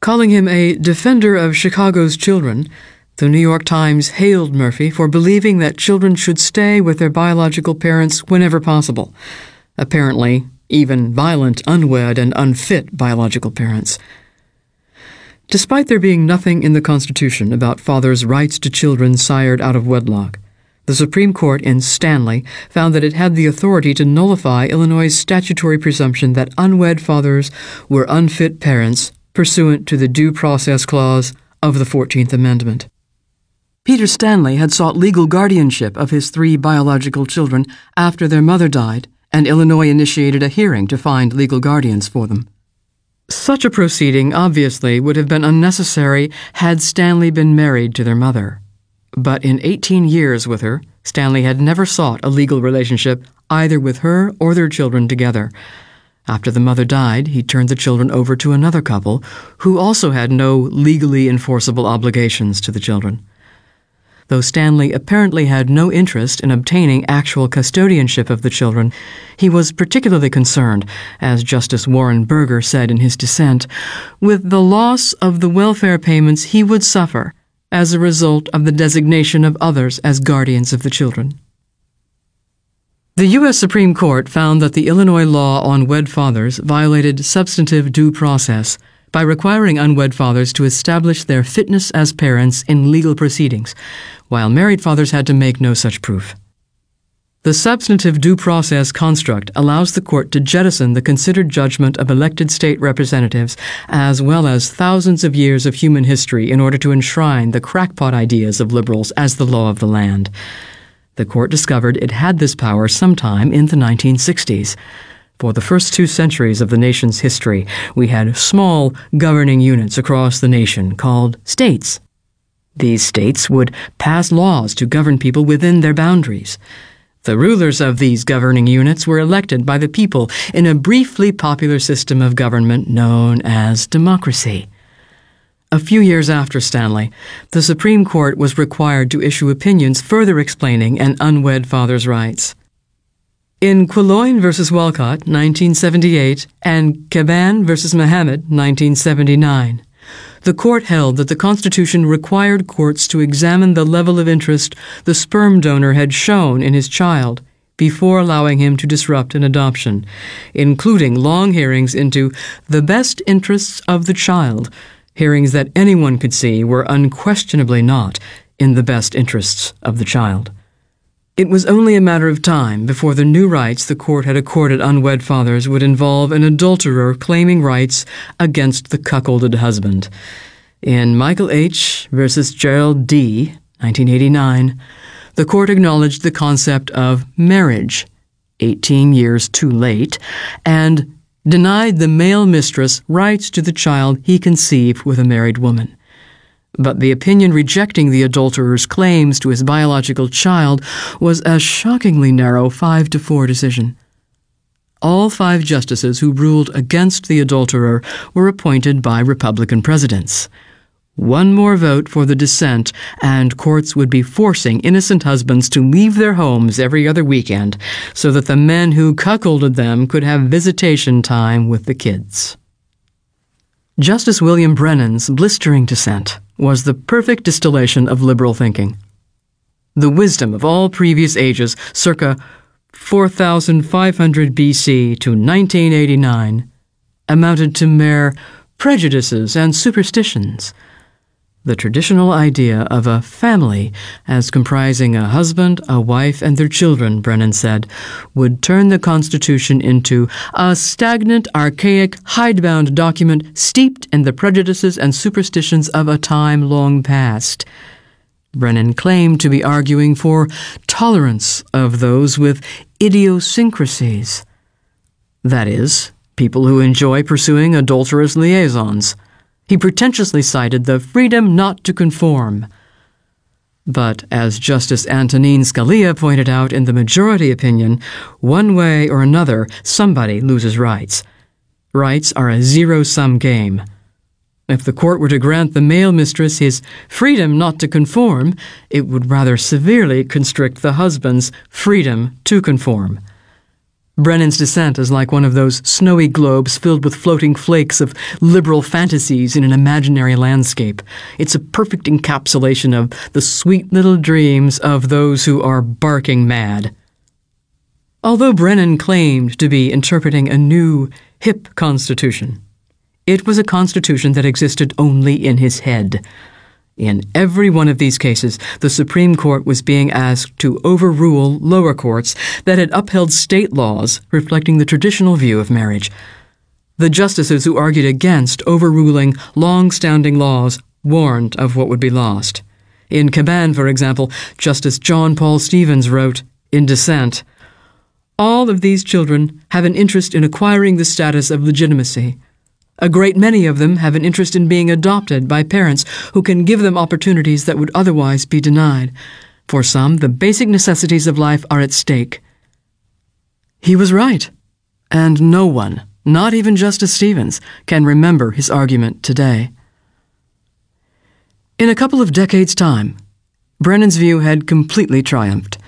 Calling him a defender of Chicago's children, the New York Times hailed Murphy for believing that children should stay with their biological parents whenever possible. Apparently, even violent, unwed, and unfit biological parents. Despite there being nothing in the Constitution about fathers' rights to children sired out of wedlock, the Supreme Court in Stanley found that it had the authority to nullify Illinois' statutory presumption that unwed fathers were unfit parents pursuant to the Due Process Clause of the 14th Amendment. Peter Stanley had sought legal guardianship of his three biological children after their mother died and Illinois initiated a hearing to find legal guardians for them. Such a proceeding obviously would have been unnecessary had Stanley been married to their mother. But in 18 years with her, Stanley had never sought a legal relationship either with her or their children together. After the mother died, he turned the children over to another couple who also had no legally enforceable obligations to the children. Though Stanley apparently had no interest in obtaining actual custodianship of the children, he was particularly concerned, as Justice Warren Burger said in his dissent, with the loss of the welfare payments he would suffer as a result of the designation of others as guardians of the children. The U.S. Supreme Court found that the Illinois law on wed fathers violated substantive due process by requiring unwed fathers to establish their fitness as parents in legal proceedings, while married fathers had to make no such proof. The substantive due process construct allows the court to jettison the considered judgment of elected state representatives, as well as thousands of years of human history, in order to enshrine the crackpot ideas of liberals as the law of the land. The court discovered it had this power sometime in the 1960s. For the first two centuries of the nation's history, we had small governing units across the nation called states. These states would pass laws to govern people within their boundaries. The rulers of these governing units were elected by the people in a briefly popular system of government known as democracy. A few years after Stanley, the Supreme Court was required to issue opinions further explaining an unwed father's rights. In Quilloin v. Walcott, 1978, and Caban v. Mohammed, 1979, the court held that the Constitution required courts to examine the level of interest the sperm donor had shown in his child before allowing him to disrupt an adoption, including long hearings into the best interests of the child, hearings that anyone could see were unquestionably not in the best interests of the child. It was only a matter of time before the new rights the court had accorded unwed fathers would involve an adulterer claiming rights against the cuckolded husband. In Michael H. versus Gerald D., 1989, the court acknowledged the concept of marriage, 18 years too late, and denied the male mistress rights to the child he conceived with a married woman. But the opinion rejecting the adulterer's claims to his biological child was a shockingly narrow 5 to 4 decision. All five justices who ruled against the adulterer were appointed by Republican presidents. One more vote for the dissent, and courts would be forcing innocent husbands to leave their homes every other weekend so that the men who cuckolded them could have visitation time with the kids. Justice William Brennan's blistering dissent was the perfect distillation of liberal thinking. The wisdom of all previous ages, circa 4500 BC to 1989, amounted to mere prejudices and superstitions the traditional idea of a family as comprising a husband, a wife, and their children, Brennan said, would turn the Constitution into a stagnant, archaic, hidebound document steeped in the prejudices and superstitions of a time long past. Brennan claimed to be arguing for tolerance of those with idiosyncrasies. That is, people who enjoy pursuing adulterous liaisons. He pretentiously cited the freedom not to conform. But as Justice Antonin Scalia pointed out in the majority opinion, one way or another, somebody loses rights. Rights are a zero sum game. If the court were to grant the male mistress his freedom not to conform, it would rather severely constrict the husband's freedom to conform. Brennan's dissent is like one of those snowy globes filled with floating flakes of liberal fantasies in an imaginary landscape. It's a perfect encapsulation of the sweet little dreams of those who are barking mad. Although Brennan claimed to be interpreting a new, hip constitution, it was a constitution that existed only in his head. In every one of these cases, the Supreme Court was being asked to overrule lower courts that had upheld state laws reflecting the traditional view of marriage. The justices who argued against overruling long standing laws warned of what would be lost. In Caban, for example, Justice John Paul Stevens wrote, in dissent, All of these children have an interest in acquiring the status of legitimacy. A great many of them have an interest in being adopted by parents who can give them opportunities that would otherwise be denied. For some, the basic necessities of life are at stake. He was right, and no one, not even Justice Stevens, can remember his argument today. In a couple of decades' time, Brennan's view had completely triumphed.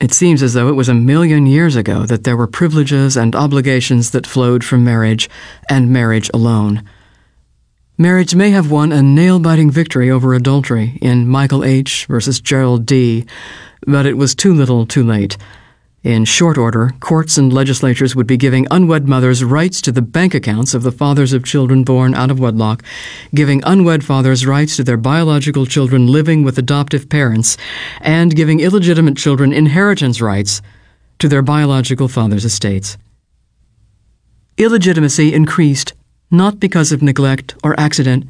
It seems as though it was a million years ago that there were privileges and obligations that flowed from marriage, and marriage alone. Marriage may have won a nail biting victory over adultery in Michael H. versus Gerald D., but it was too little too late. In short order, courts and legislatures would be giving unwed mothers rights to the bank accounts of the fathers of children born out of wedlock, giving unwed fathers rights to their biological children living with adoptive parents, and giving illegitimate children inheritance rights to their biological father's estates. Illegitimacy increased not because of neglect or accident,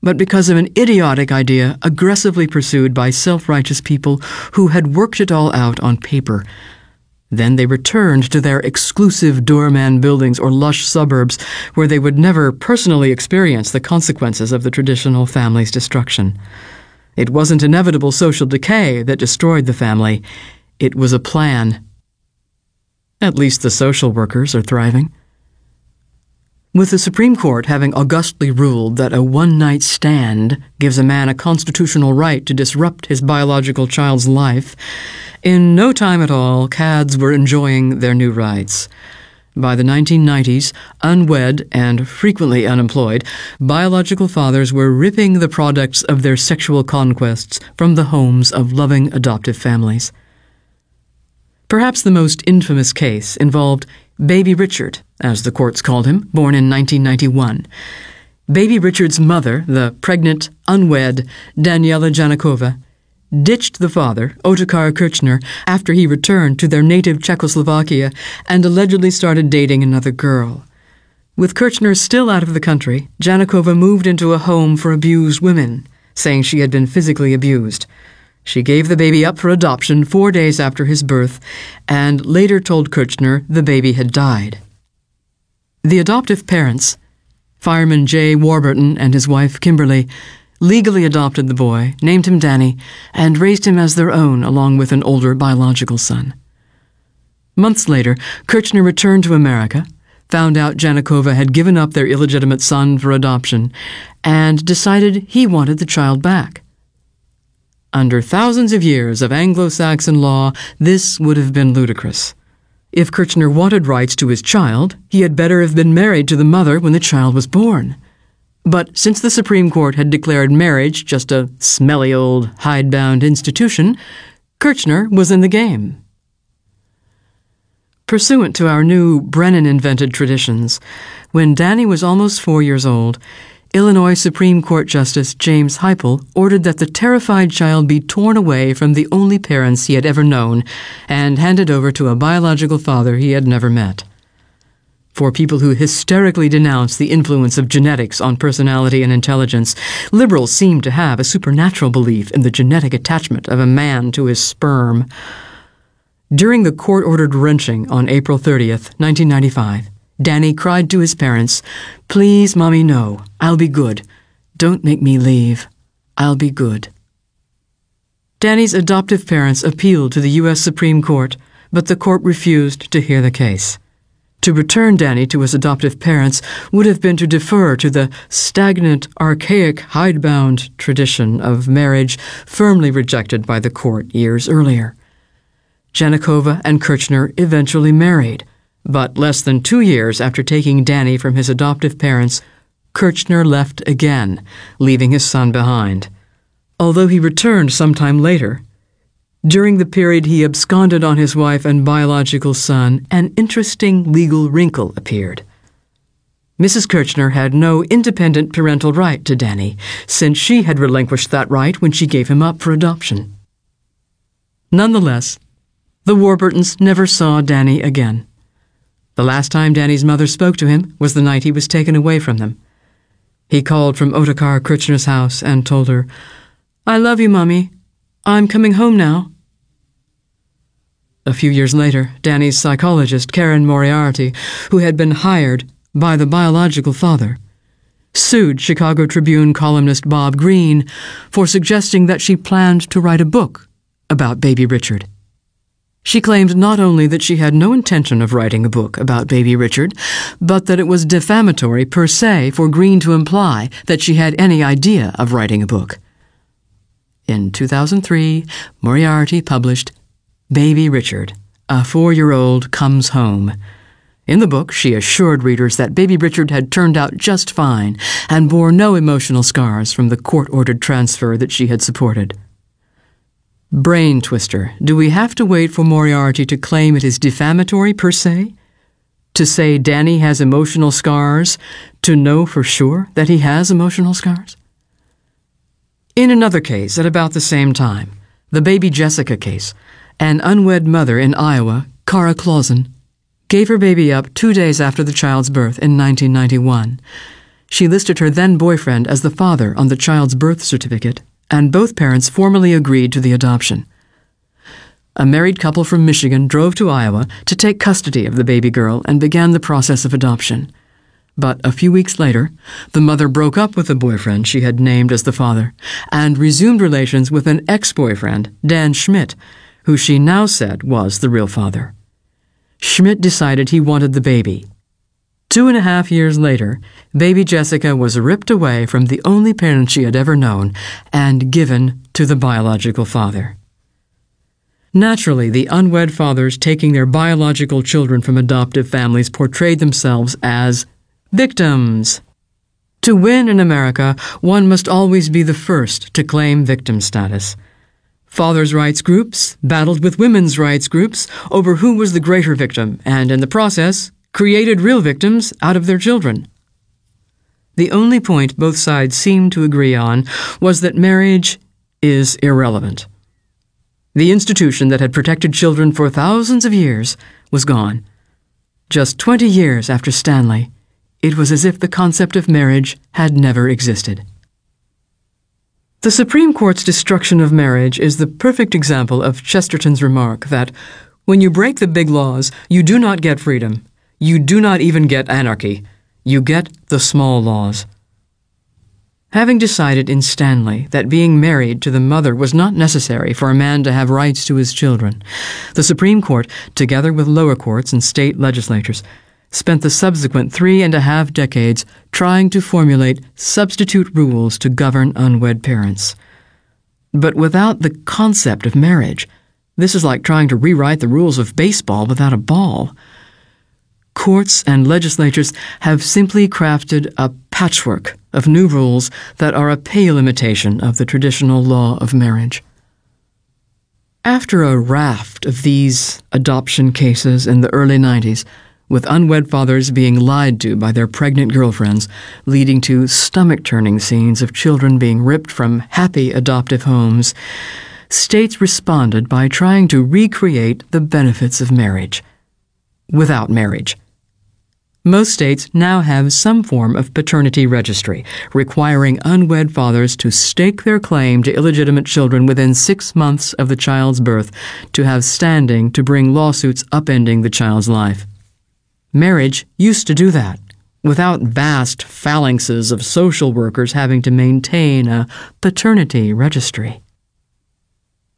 but because of an idiotic idea aggressively pursued by self righteous people who had worked it all out on paper then they returned to their exclusive doorman buildings or lush suburbs where they would never personally experience the consequences of the traditional family's destruction. It wasn't inevitable social decay that destroyed the family, it was a plan. At least the social workers are thriving. With the Supreme Court having augustly ruled that a one night stand gives a man a constitutional right to disrupt his biological child's life, in no time at all, CADs were enjoying their new rights. By the 1990s, unwed and frequently unemployed, biological fathers were ripping the products of their sexual conquests from the homes of loving adoptive families. Perhaps the most infamous case involved Baby Richard, as the courts called him, born in 1991. Baby Richard's mother, the pregnant, unwed Daniela Janikova, ditched the father, Otakar Kirchner, after he returned to their native Czechoslovakia and allegedly started dating another girl. With Kirchner still out of the country, Janikova moved into a home for abused women, saying she had been physically abused. She gave the baby up for adoption four days after his birth and later told Kirchner the baby had died. The adoptive parents, fireman Jay Warburton and his wife Kimberly, legally adopted the boy, named him Danny, and raised him as their own along with an older biological son. Months later, Kirchner returned to America, found out Janikova had given up their illegitimate son for adoption, and decided he wanted the child back. Under thousands of years of Anglo Saxon law, this would have been ludicrous. If Kirchner wanted rights to his child, he had better have been married to the mother when the child was born. But since the Supreme Court had declared marriage just a smelly old hidebound institution, Kirchner was in the game. Pursuant to our new Brennan invented traditions, when Danny was almost four years old, Illinois Supreme Court Justice James Heiple ordered that the terrified child be torn away from the only parents he had ever known and handed over to a biological father he had never met for people who hysterically denounce the influence of genetics on personality and intelligence, liberals seem to have a supernatural belief in the genetic attachment of a man to his sperm. During the court ordered wrenching on April 30th, 1995, Danny cried to his parents, Please, Mommy, no. I'll be good. Don't make me leave. I'll be good. Danny's adoptive parents appealed to the U.S. Supreme Court, but the court refused to hear the case. To return Danny to his adoptive parents would have been to defer to the stagnant, archaic, hidebound tradition of marriage firmly rejected by the court years earlier. Janikova and Kirchner eventually married, but less than two years after taking Danny from his adoptive parents, Kirchner left again, leaving his son behind. Although he returned sometime later, during the period he absconded on his wife and biological son, an interesting legal wrinkle appeared. Mrs. Kirchner had no independent parental right to Danny, since she had relinquished that right when she gave him up for adoption. Nonetheless, the Warburtons never saw Danny again. The last time Danny's mother spoke to him was the night he was taken away from them. He called from Otakar Kirchner's house and told her, I love you, Mummy. I'm coming home now. A few years later, Danny's psychologist, Karen Moriarty, who had been hired by the biological father, sued Chicago Tribune columnist Bob Greene for suggesting that she planned to write a book about baby Richard. She claimed not only that she had no intention of writing a book about baby Richard, but that it was defamatory per se for Greene to imply that she had any idea of writing a book. In 2003, Moriarty published Baby Richard, a four year old comes home. In the book, she assured readers that baby Richard had turned out just fine and bore no emotional scars from the court ordered transfer that she had supported. Brain twister. Do we have to wait for Moriarty to claim it is defamatory per se? To say Danny has emotional scars, to know for sure that he has emotional scars? In another case at about the same time, the baby Jessica case, an unwed mother in Iowa, Cara Clausen, gave her baby up two days after the child's birth in 1991. She listed her then boyfriend as the father on the child's birth certificate, and both parents formally agreed to the adoption. A married couple from Michigan drove to Iowa to take custody of the baby girl and began the process of adoption. But a few weeks later, the mother broke up with the boyfriend she had named as the father and resumed relations with an ex boyfriend, Dan Schmidt, who she now said was the real father. Schmidt decided he wanted the baby. Two and a half years later, baby Jessica was ripped away from the only parent she had ever known and given to the biological father. Naturally, the unwed fathers taking their biological children from adoptive families portrayed themselves as Victims. To win in America, one must always be the first to claim victim status. Fathers' rights groups battled with women's rights groups over who was the greater victim, and in the process, created real victims out of their children. The only point both sides seemed to agree on was that marriage is irrelevant. The institution that had protected children for thousands of years was gone. Just 20 years after Stanley, it was as if the concept of marriage had never existed. The Supreme Court's destruction of marriage is the perfect example of Chesterton's remark that when you break the big laws, you do not get freedom. You do not even get anarchy. You get the small laws. Having decided in Stanley that being married to the mother was not necessary for a man to have rights to his children, the Supreme Court, together with lower courts and state legislatures, spent the subsequent three and a half decades trying to formulate substitute rules to govern unwed parents. But without the concept of marriage, this is like trying to rewrite the rules of baseball without a ball. Courts and legislatures have simply crafted a patchwork of new rules that are a pale imitation of the traditional law of marriage. After a raft of these adoption cases in the early 90s, with unwed fathers being lied to by their pregnant girlfriends, leading to stomach turning scenes of children being ripped from happy adoptive homes, states responded by trying to recreate the benefits of marriage without marriage. Most states now have some form of paternity registry, requiring unwed fathers to stake their claim to illegitimate children within six months of the child's birth to have standing to bring lawsuits upending the child's life. Marriage used to do that, without vast phalanxes of social workers having to maintain a paternity registry.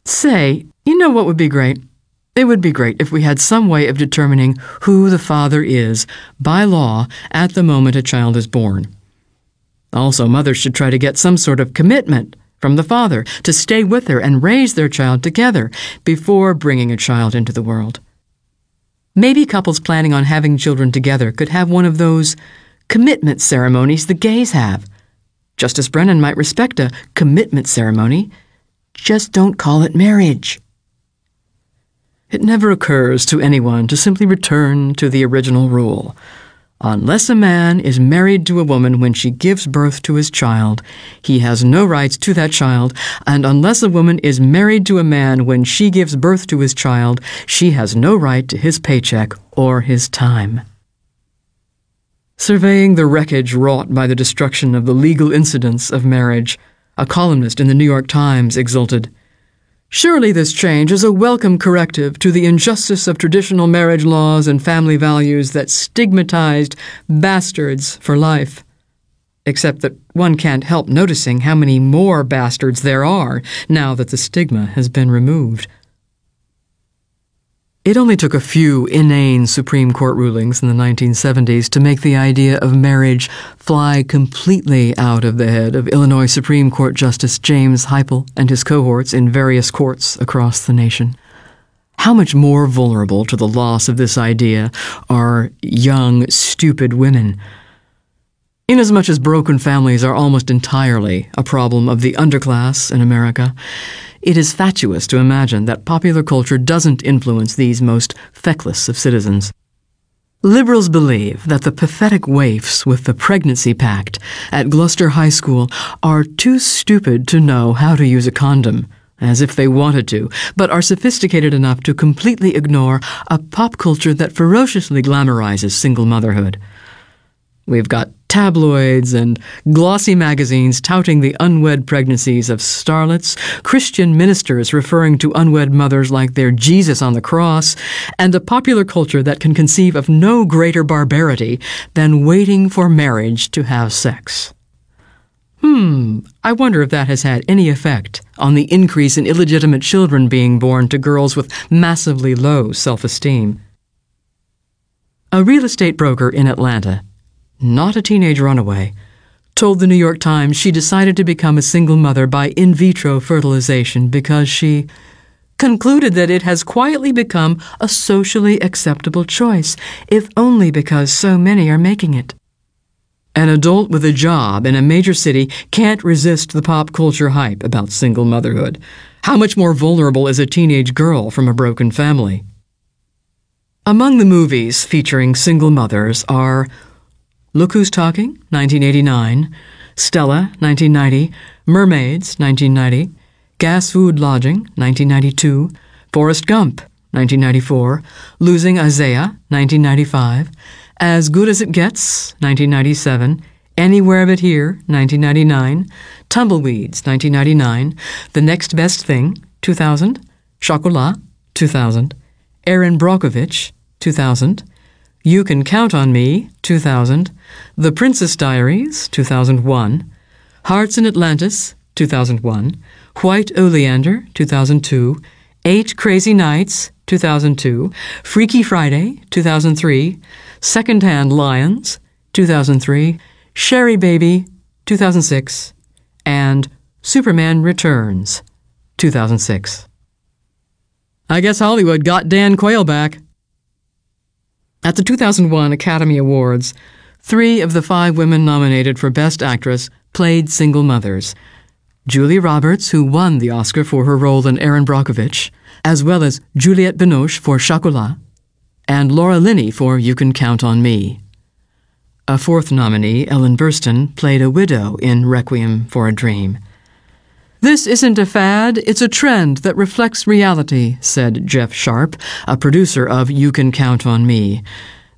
Say, you know what would be great? It would be great if we had some way of determining who the father is by law at the moment a child is born. Also, mothers should try to get some sort of commitment from the father to stay with her and raise their child together before bringing a child into the world. Maybe couples planning on having children together could have one of those commitment ceremonies the gays have. Justice Brennan might respect a commitment ceremony. Just don't call it marriage. It never occurs to anyone to simply return to the original rule. Unless a man is married to a woman when she gives birth to his child, he has no rights to that child, and unless a woman is married to a man when she gives birth to his child, she has no right to his paycheck or his time. Surveying the wreckage wrought by the destruction of the legal incidents of marriage, a columnist in the New York Times exulted. Surely this change is a welcome corrective to the injustice of traditional marriage laws and family values that stigmatized bastards for life. Except that one can't help noticing how many more bastards there are now that the stigma has been removed. It only took a few inane Supreme Court rulings in the 1970s to make the idea of marriage fly completely out of the head of Illinois Supreme Court Justice James Heiple and his cohorts in various courts across the nation. How much more vulnerable to the loss of this idea are young, stupid women? Inasmuch as broken families are almost entirely a problem of the underclass in America, it is fatuous to imagine that popular culture doesn't influence these most feckless of citizens. Liberals believe that the pathetic waifs with the pregnancy pact at Gloucester High School are too stupid to know how to use a condom, as if they wanted to, but are sophisticated enough to completely ignore a pop culture that ferociously glamorizes single motherhood. We've got tabloids and glossy magazines touting the unwed pregnancies of starlets, Christian ministers referring to unwed mothers like they're Jesus on the cross, and a popular culture that can conceive of no greater barbarity than waiting for marriage to have sex. Hmm, I wonder if that has had any effect on the increase in illegitimate children being born to girls with massively low self esteem. A real estate broker in Atlanta not a teenage runaway, told the New York Times she decided to become a single mother by in vitro fertilization because she concluded that it has quietly become a socially acceptable choice, if only because so many are making it. An adult with a job in a major city can't resist the pop culture hype about single motherhood. How much more vulnerable is a teenage girl from a broken family? Among the movies featuring single mothers are Look Who's Talking, 1989, Stella, 1990, Mermaids, 1990, Gas Food Lodging, 1992, Forrest Gump, 1994, Losing Isaiah, 1995, As Good as It Gets, 1997, Anywhere But Here, 1999, Tumbleweeds, 1999, The Next Best Thing, 2000, Chocolat, 2000, Erin Brockovich, 2000, you Can Count on Me, 2000, The Princess Diaries, 2001, Hearts in Atlantis, 2001, White Oleander, 2002, Eight Crazy Nights, 2002, Freaky Friday, 2003, Secondhand Lions, 2003, Sherry Baby, 2006, and Superman Returns, 2006. I guess Hollywood got Dan Quayle back. At the 2001 Academy Awards, three of the five women nominated for Best Actress played single mothers. Julia Roberts, who won the Oscar for her role in Erin Brockovich, as well as Juliette Binoche for Chocolat, and Laura Linney for You Can Count on Me. A fourth nominee, Ellen Burstyn, played a widow in Requiem for a Dream. This isn't a fad, it's a trend that reflects reality, said Jeff Sharp, a producer of You Can Count on Me.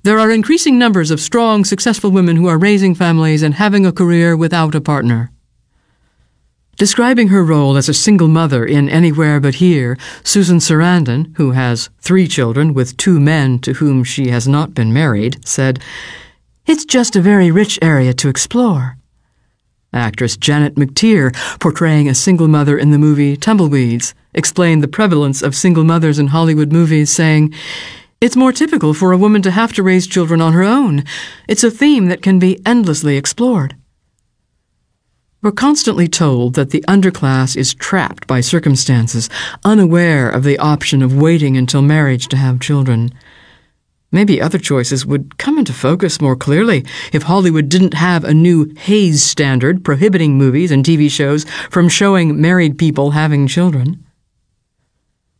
There are increasing numbers of strong, successful women who are raising families and having a career without a partner. Describing her role as a single mother in Anywhere But Here, Susan Sarandon, who has three children with two men to whom she has not been married, said, It's just a very rich area to explore. Actress Janet McTeer, portraying a single mother in the movie Tumbleweeds, explained the prevalence of single mothers in Hollywood movies, saying, It's more typical for a woman to have to raise children on her own. It's a theme that can be endlessly explored. We're constantly told that the underclass is trapped by circumstances, unaware of the option of waiting until marriage to have children. Maybe other choices would come into focus more clearly if Hollywood didn't have a new Hays standard prohibiting movies and TV shows from showing married people having children.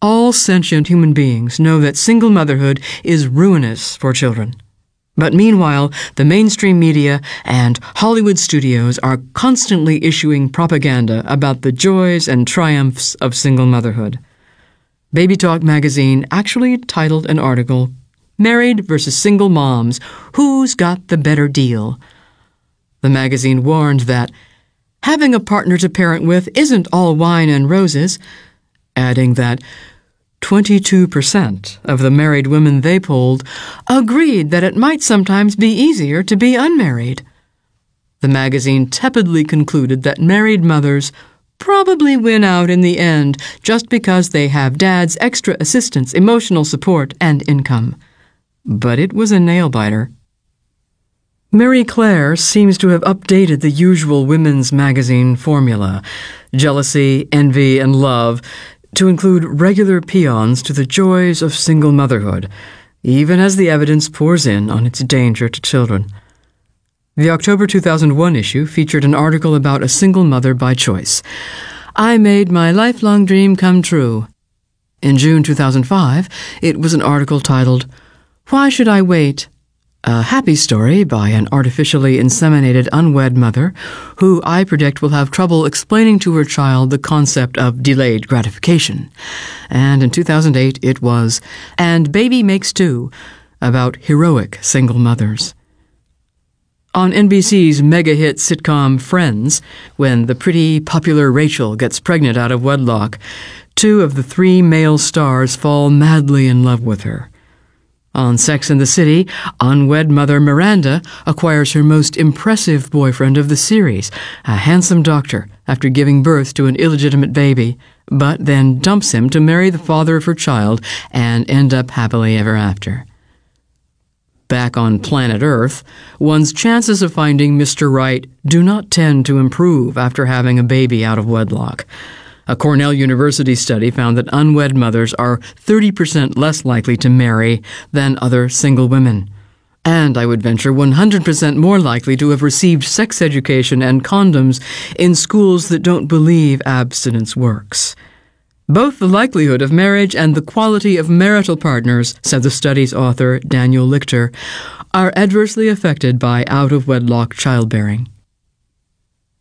All sentient human beings know that single motherhood is ruinous for children. But meanwhile, the mainstream media and Hollywood studios are constantly issuing propaganda about the joys and triumphs of single motherhood. Baby Talk magazine actually titled an article, Married versus Single Moms Who's Got the Better Deal? The magazine warned that having a partner to parent with isn't all wine and roses, adding that 22% of the married women they polled agreed that it might sometimes be easier to be unmarried. The magazine tepidly concluded that married mothers probably win out in the end just because they have dad's extra assistance, emotional support, and income. But it was a nail biter. Marie Claire seems to have updated the usual women's magazine formula jealousy, envy, and love to include regular paeans to the joys of single motherhood, even as the evidence pours in on its danger to children. The October 2001 issue featured an article about a single mother by choice. I made my lifelong dream come true. In June 2005, it was an article titled, Why Should I Wait? A happy story by an artificially inseminated unwed mother who I predict will have trouble explaining to her child the concept of delayed gratification. And in 2008 it was And Baby Makes Two about heroic single mothers. On NBC's mega hit sitcom Friends, when the pretty, popular Rachel gets pregnant out of wedlock, two of the three male stars fall madly in love with her. On Sex and the City, unwed mother Miranda acquires her most impressive boyfriend of the series, a handsome doctor, after giving birth to an illegitimate baby, but then dumps him to marry the father of her child and end up happily ever after. Back on planet Earth, one's chances of finding Mr. Right do not tend to improve after having a baby out of wedlock. A Cornell University study found that unwed mothers are 30% less likely to marry than other single women. And I would venture 100% more likely to have received sex education and condoms in schools that don't believe abstinence works. Both the likelihood of marriage and the quality of marital partners, said the study's author, Daniel Lichter, are adversely affected by out of wedlock childbearing.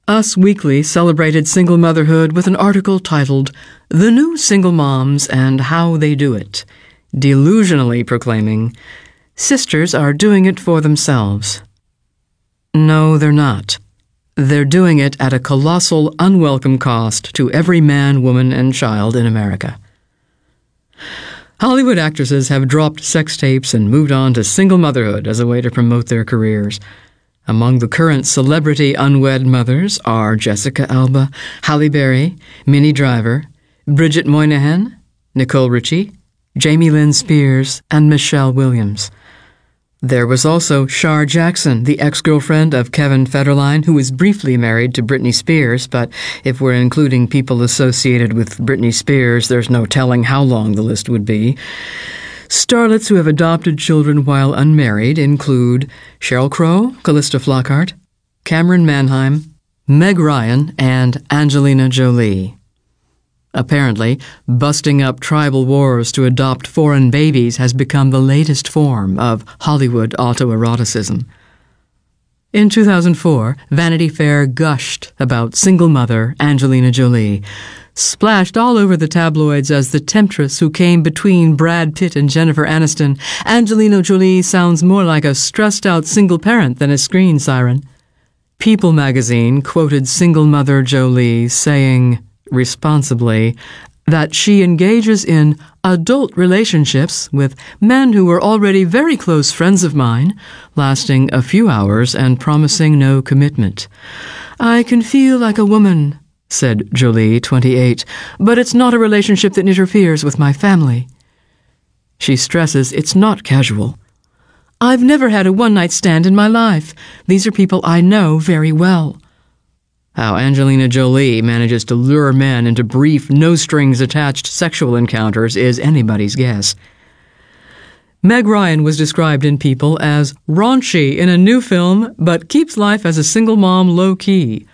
Us Weekly celebrated single motherhood with an article titled The New Single Moms and How They Do It, delusionally proclaiming, Sisters are doing it for themselves. No, they're not. They're doing it at a colossal, unwelcome cost to every man, woman, and child in America. Hollywood actresses have dropped sex tapes and moved on to single motherhood as a way to promote their careers. Among the current celebrity unwed mothers are Jessica Alba, Halle Berry, Minnie Driver, Bridget Moynahan, Nicole Richie, Jamie Lynn Spears, and Michelle Williams. There was also Shar Jackson, the ex girlfriend of Kevin Federline, who was briefly married to Britney Spears, but if we're including people associated with Britney Spears, there's no telling how long the list would be. Starlets who have adopted children while unmarried include Sheryl Crow, Calista Flockhart, Camryn Manheim, Meg Ryan, and Angelina Jolie. Apparently, busting up tribal wars to adopt foreign babies has become the latest form of Hollywood autoeroticism. In 2004, Vanity Fair gushed about single mother Angelina Jolie, splashed all over the tabloids as the temptress who came between Brad Pitt and Jennifer Aniston, Angelina Jolie sounds more like a stressed out single parent than a screen siren. People magazine quoted single mother Jolie saying, responsibly, that she engages in adult relationships with men who were already very close friends of mine, lasting a few hours and promising no commitment. I can feel like a woman, said Jolie, 28, but it's not a relationship that interferes with my family. She stresses it's not casual. I've never had a one night stand in my life. These are people I know very well. How Angelina Jolie manages to lure men into brief, no strings attached sexual encounters is anybody's guess. Meg Ryan was described in People as raunchy in a new film, but keeps life as a single mom low key.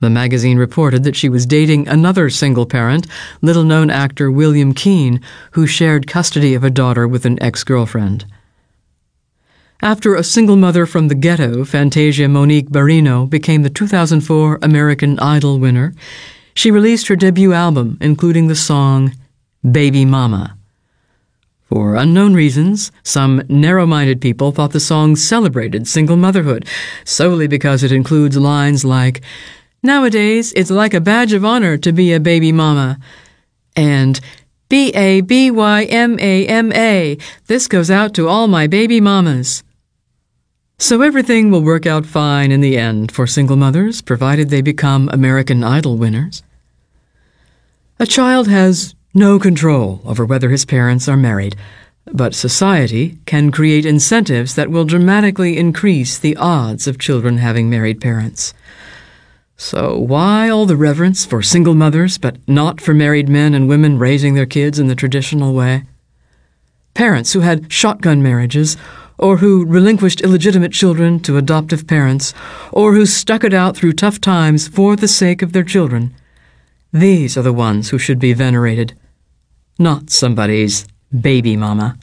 The magazine reported that she was dating another single parent, little known actor William Keane, who shared custody of a daughter with an ex girlfriend. After a single mother from the ghetto, Fantasia Monique Barrino became the 2004 American Idol winner. She released her debut album, including the song Baby Mama. For unknown reasons, some narrow minded people thought the song celebrated single motherhood, solely because it includes lines like, Nowadays, it's like a badge of honor to be a baby mama, and B A B Y M A M A. This goes out to all my baby mamas. So everything will work out fine in the end for single mothers, provided they become American Idol winners. A child has no control over whether his parents are married, but society can create incentives that will dramatically increase the odds of children having married parents. So, why all the reverence for single mothers, but not for married men and women raising their kids in the traditional way? Parents who had shotgun marriages or who relinquished illegitimate children to adoptive parents, or who stuck it out through tough times for the sake of their children. These are the ones who should be venerated, not somebody's baby mama.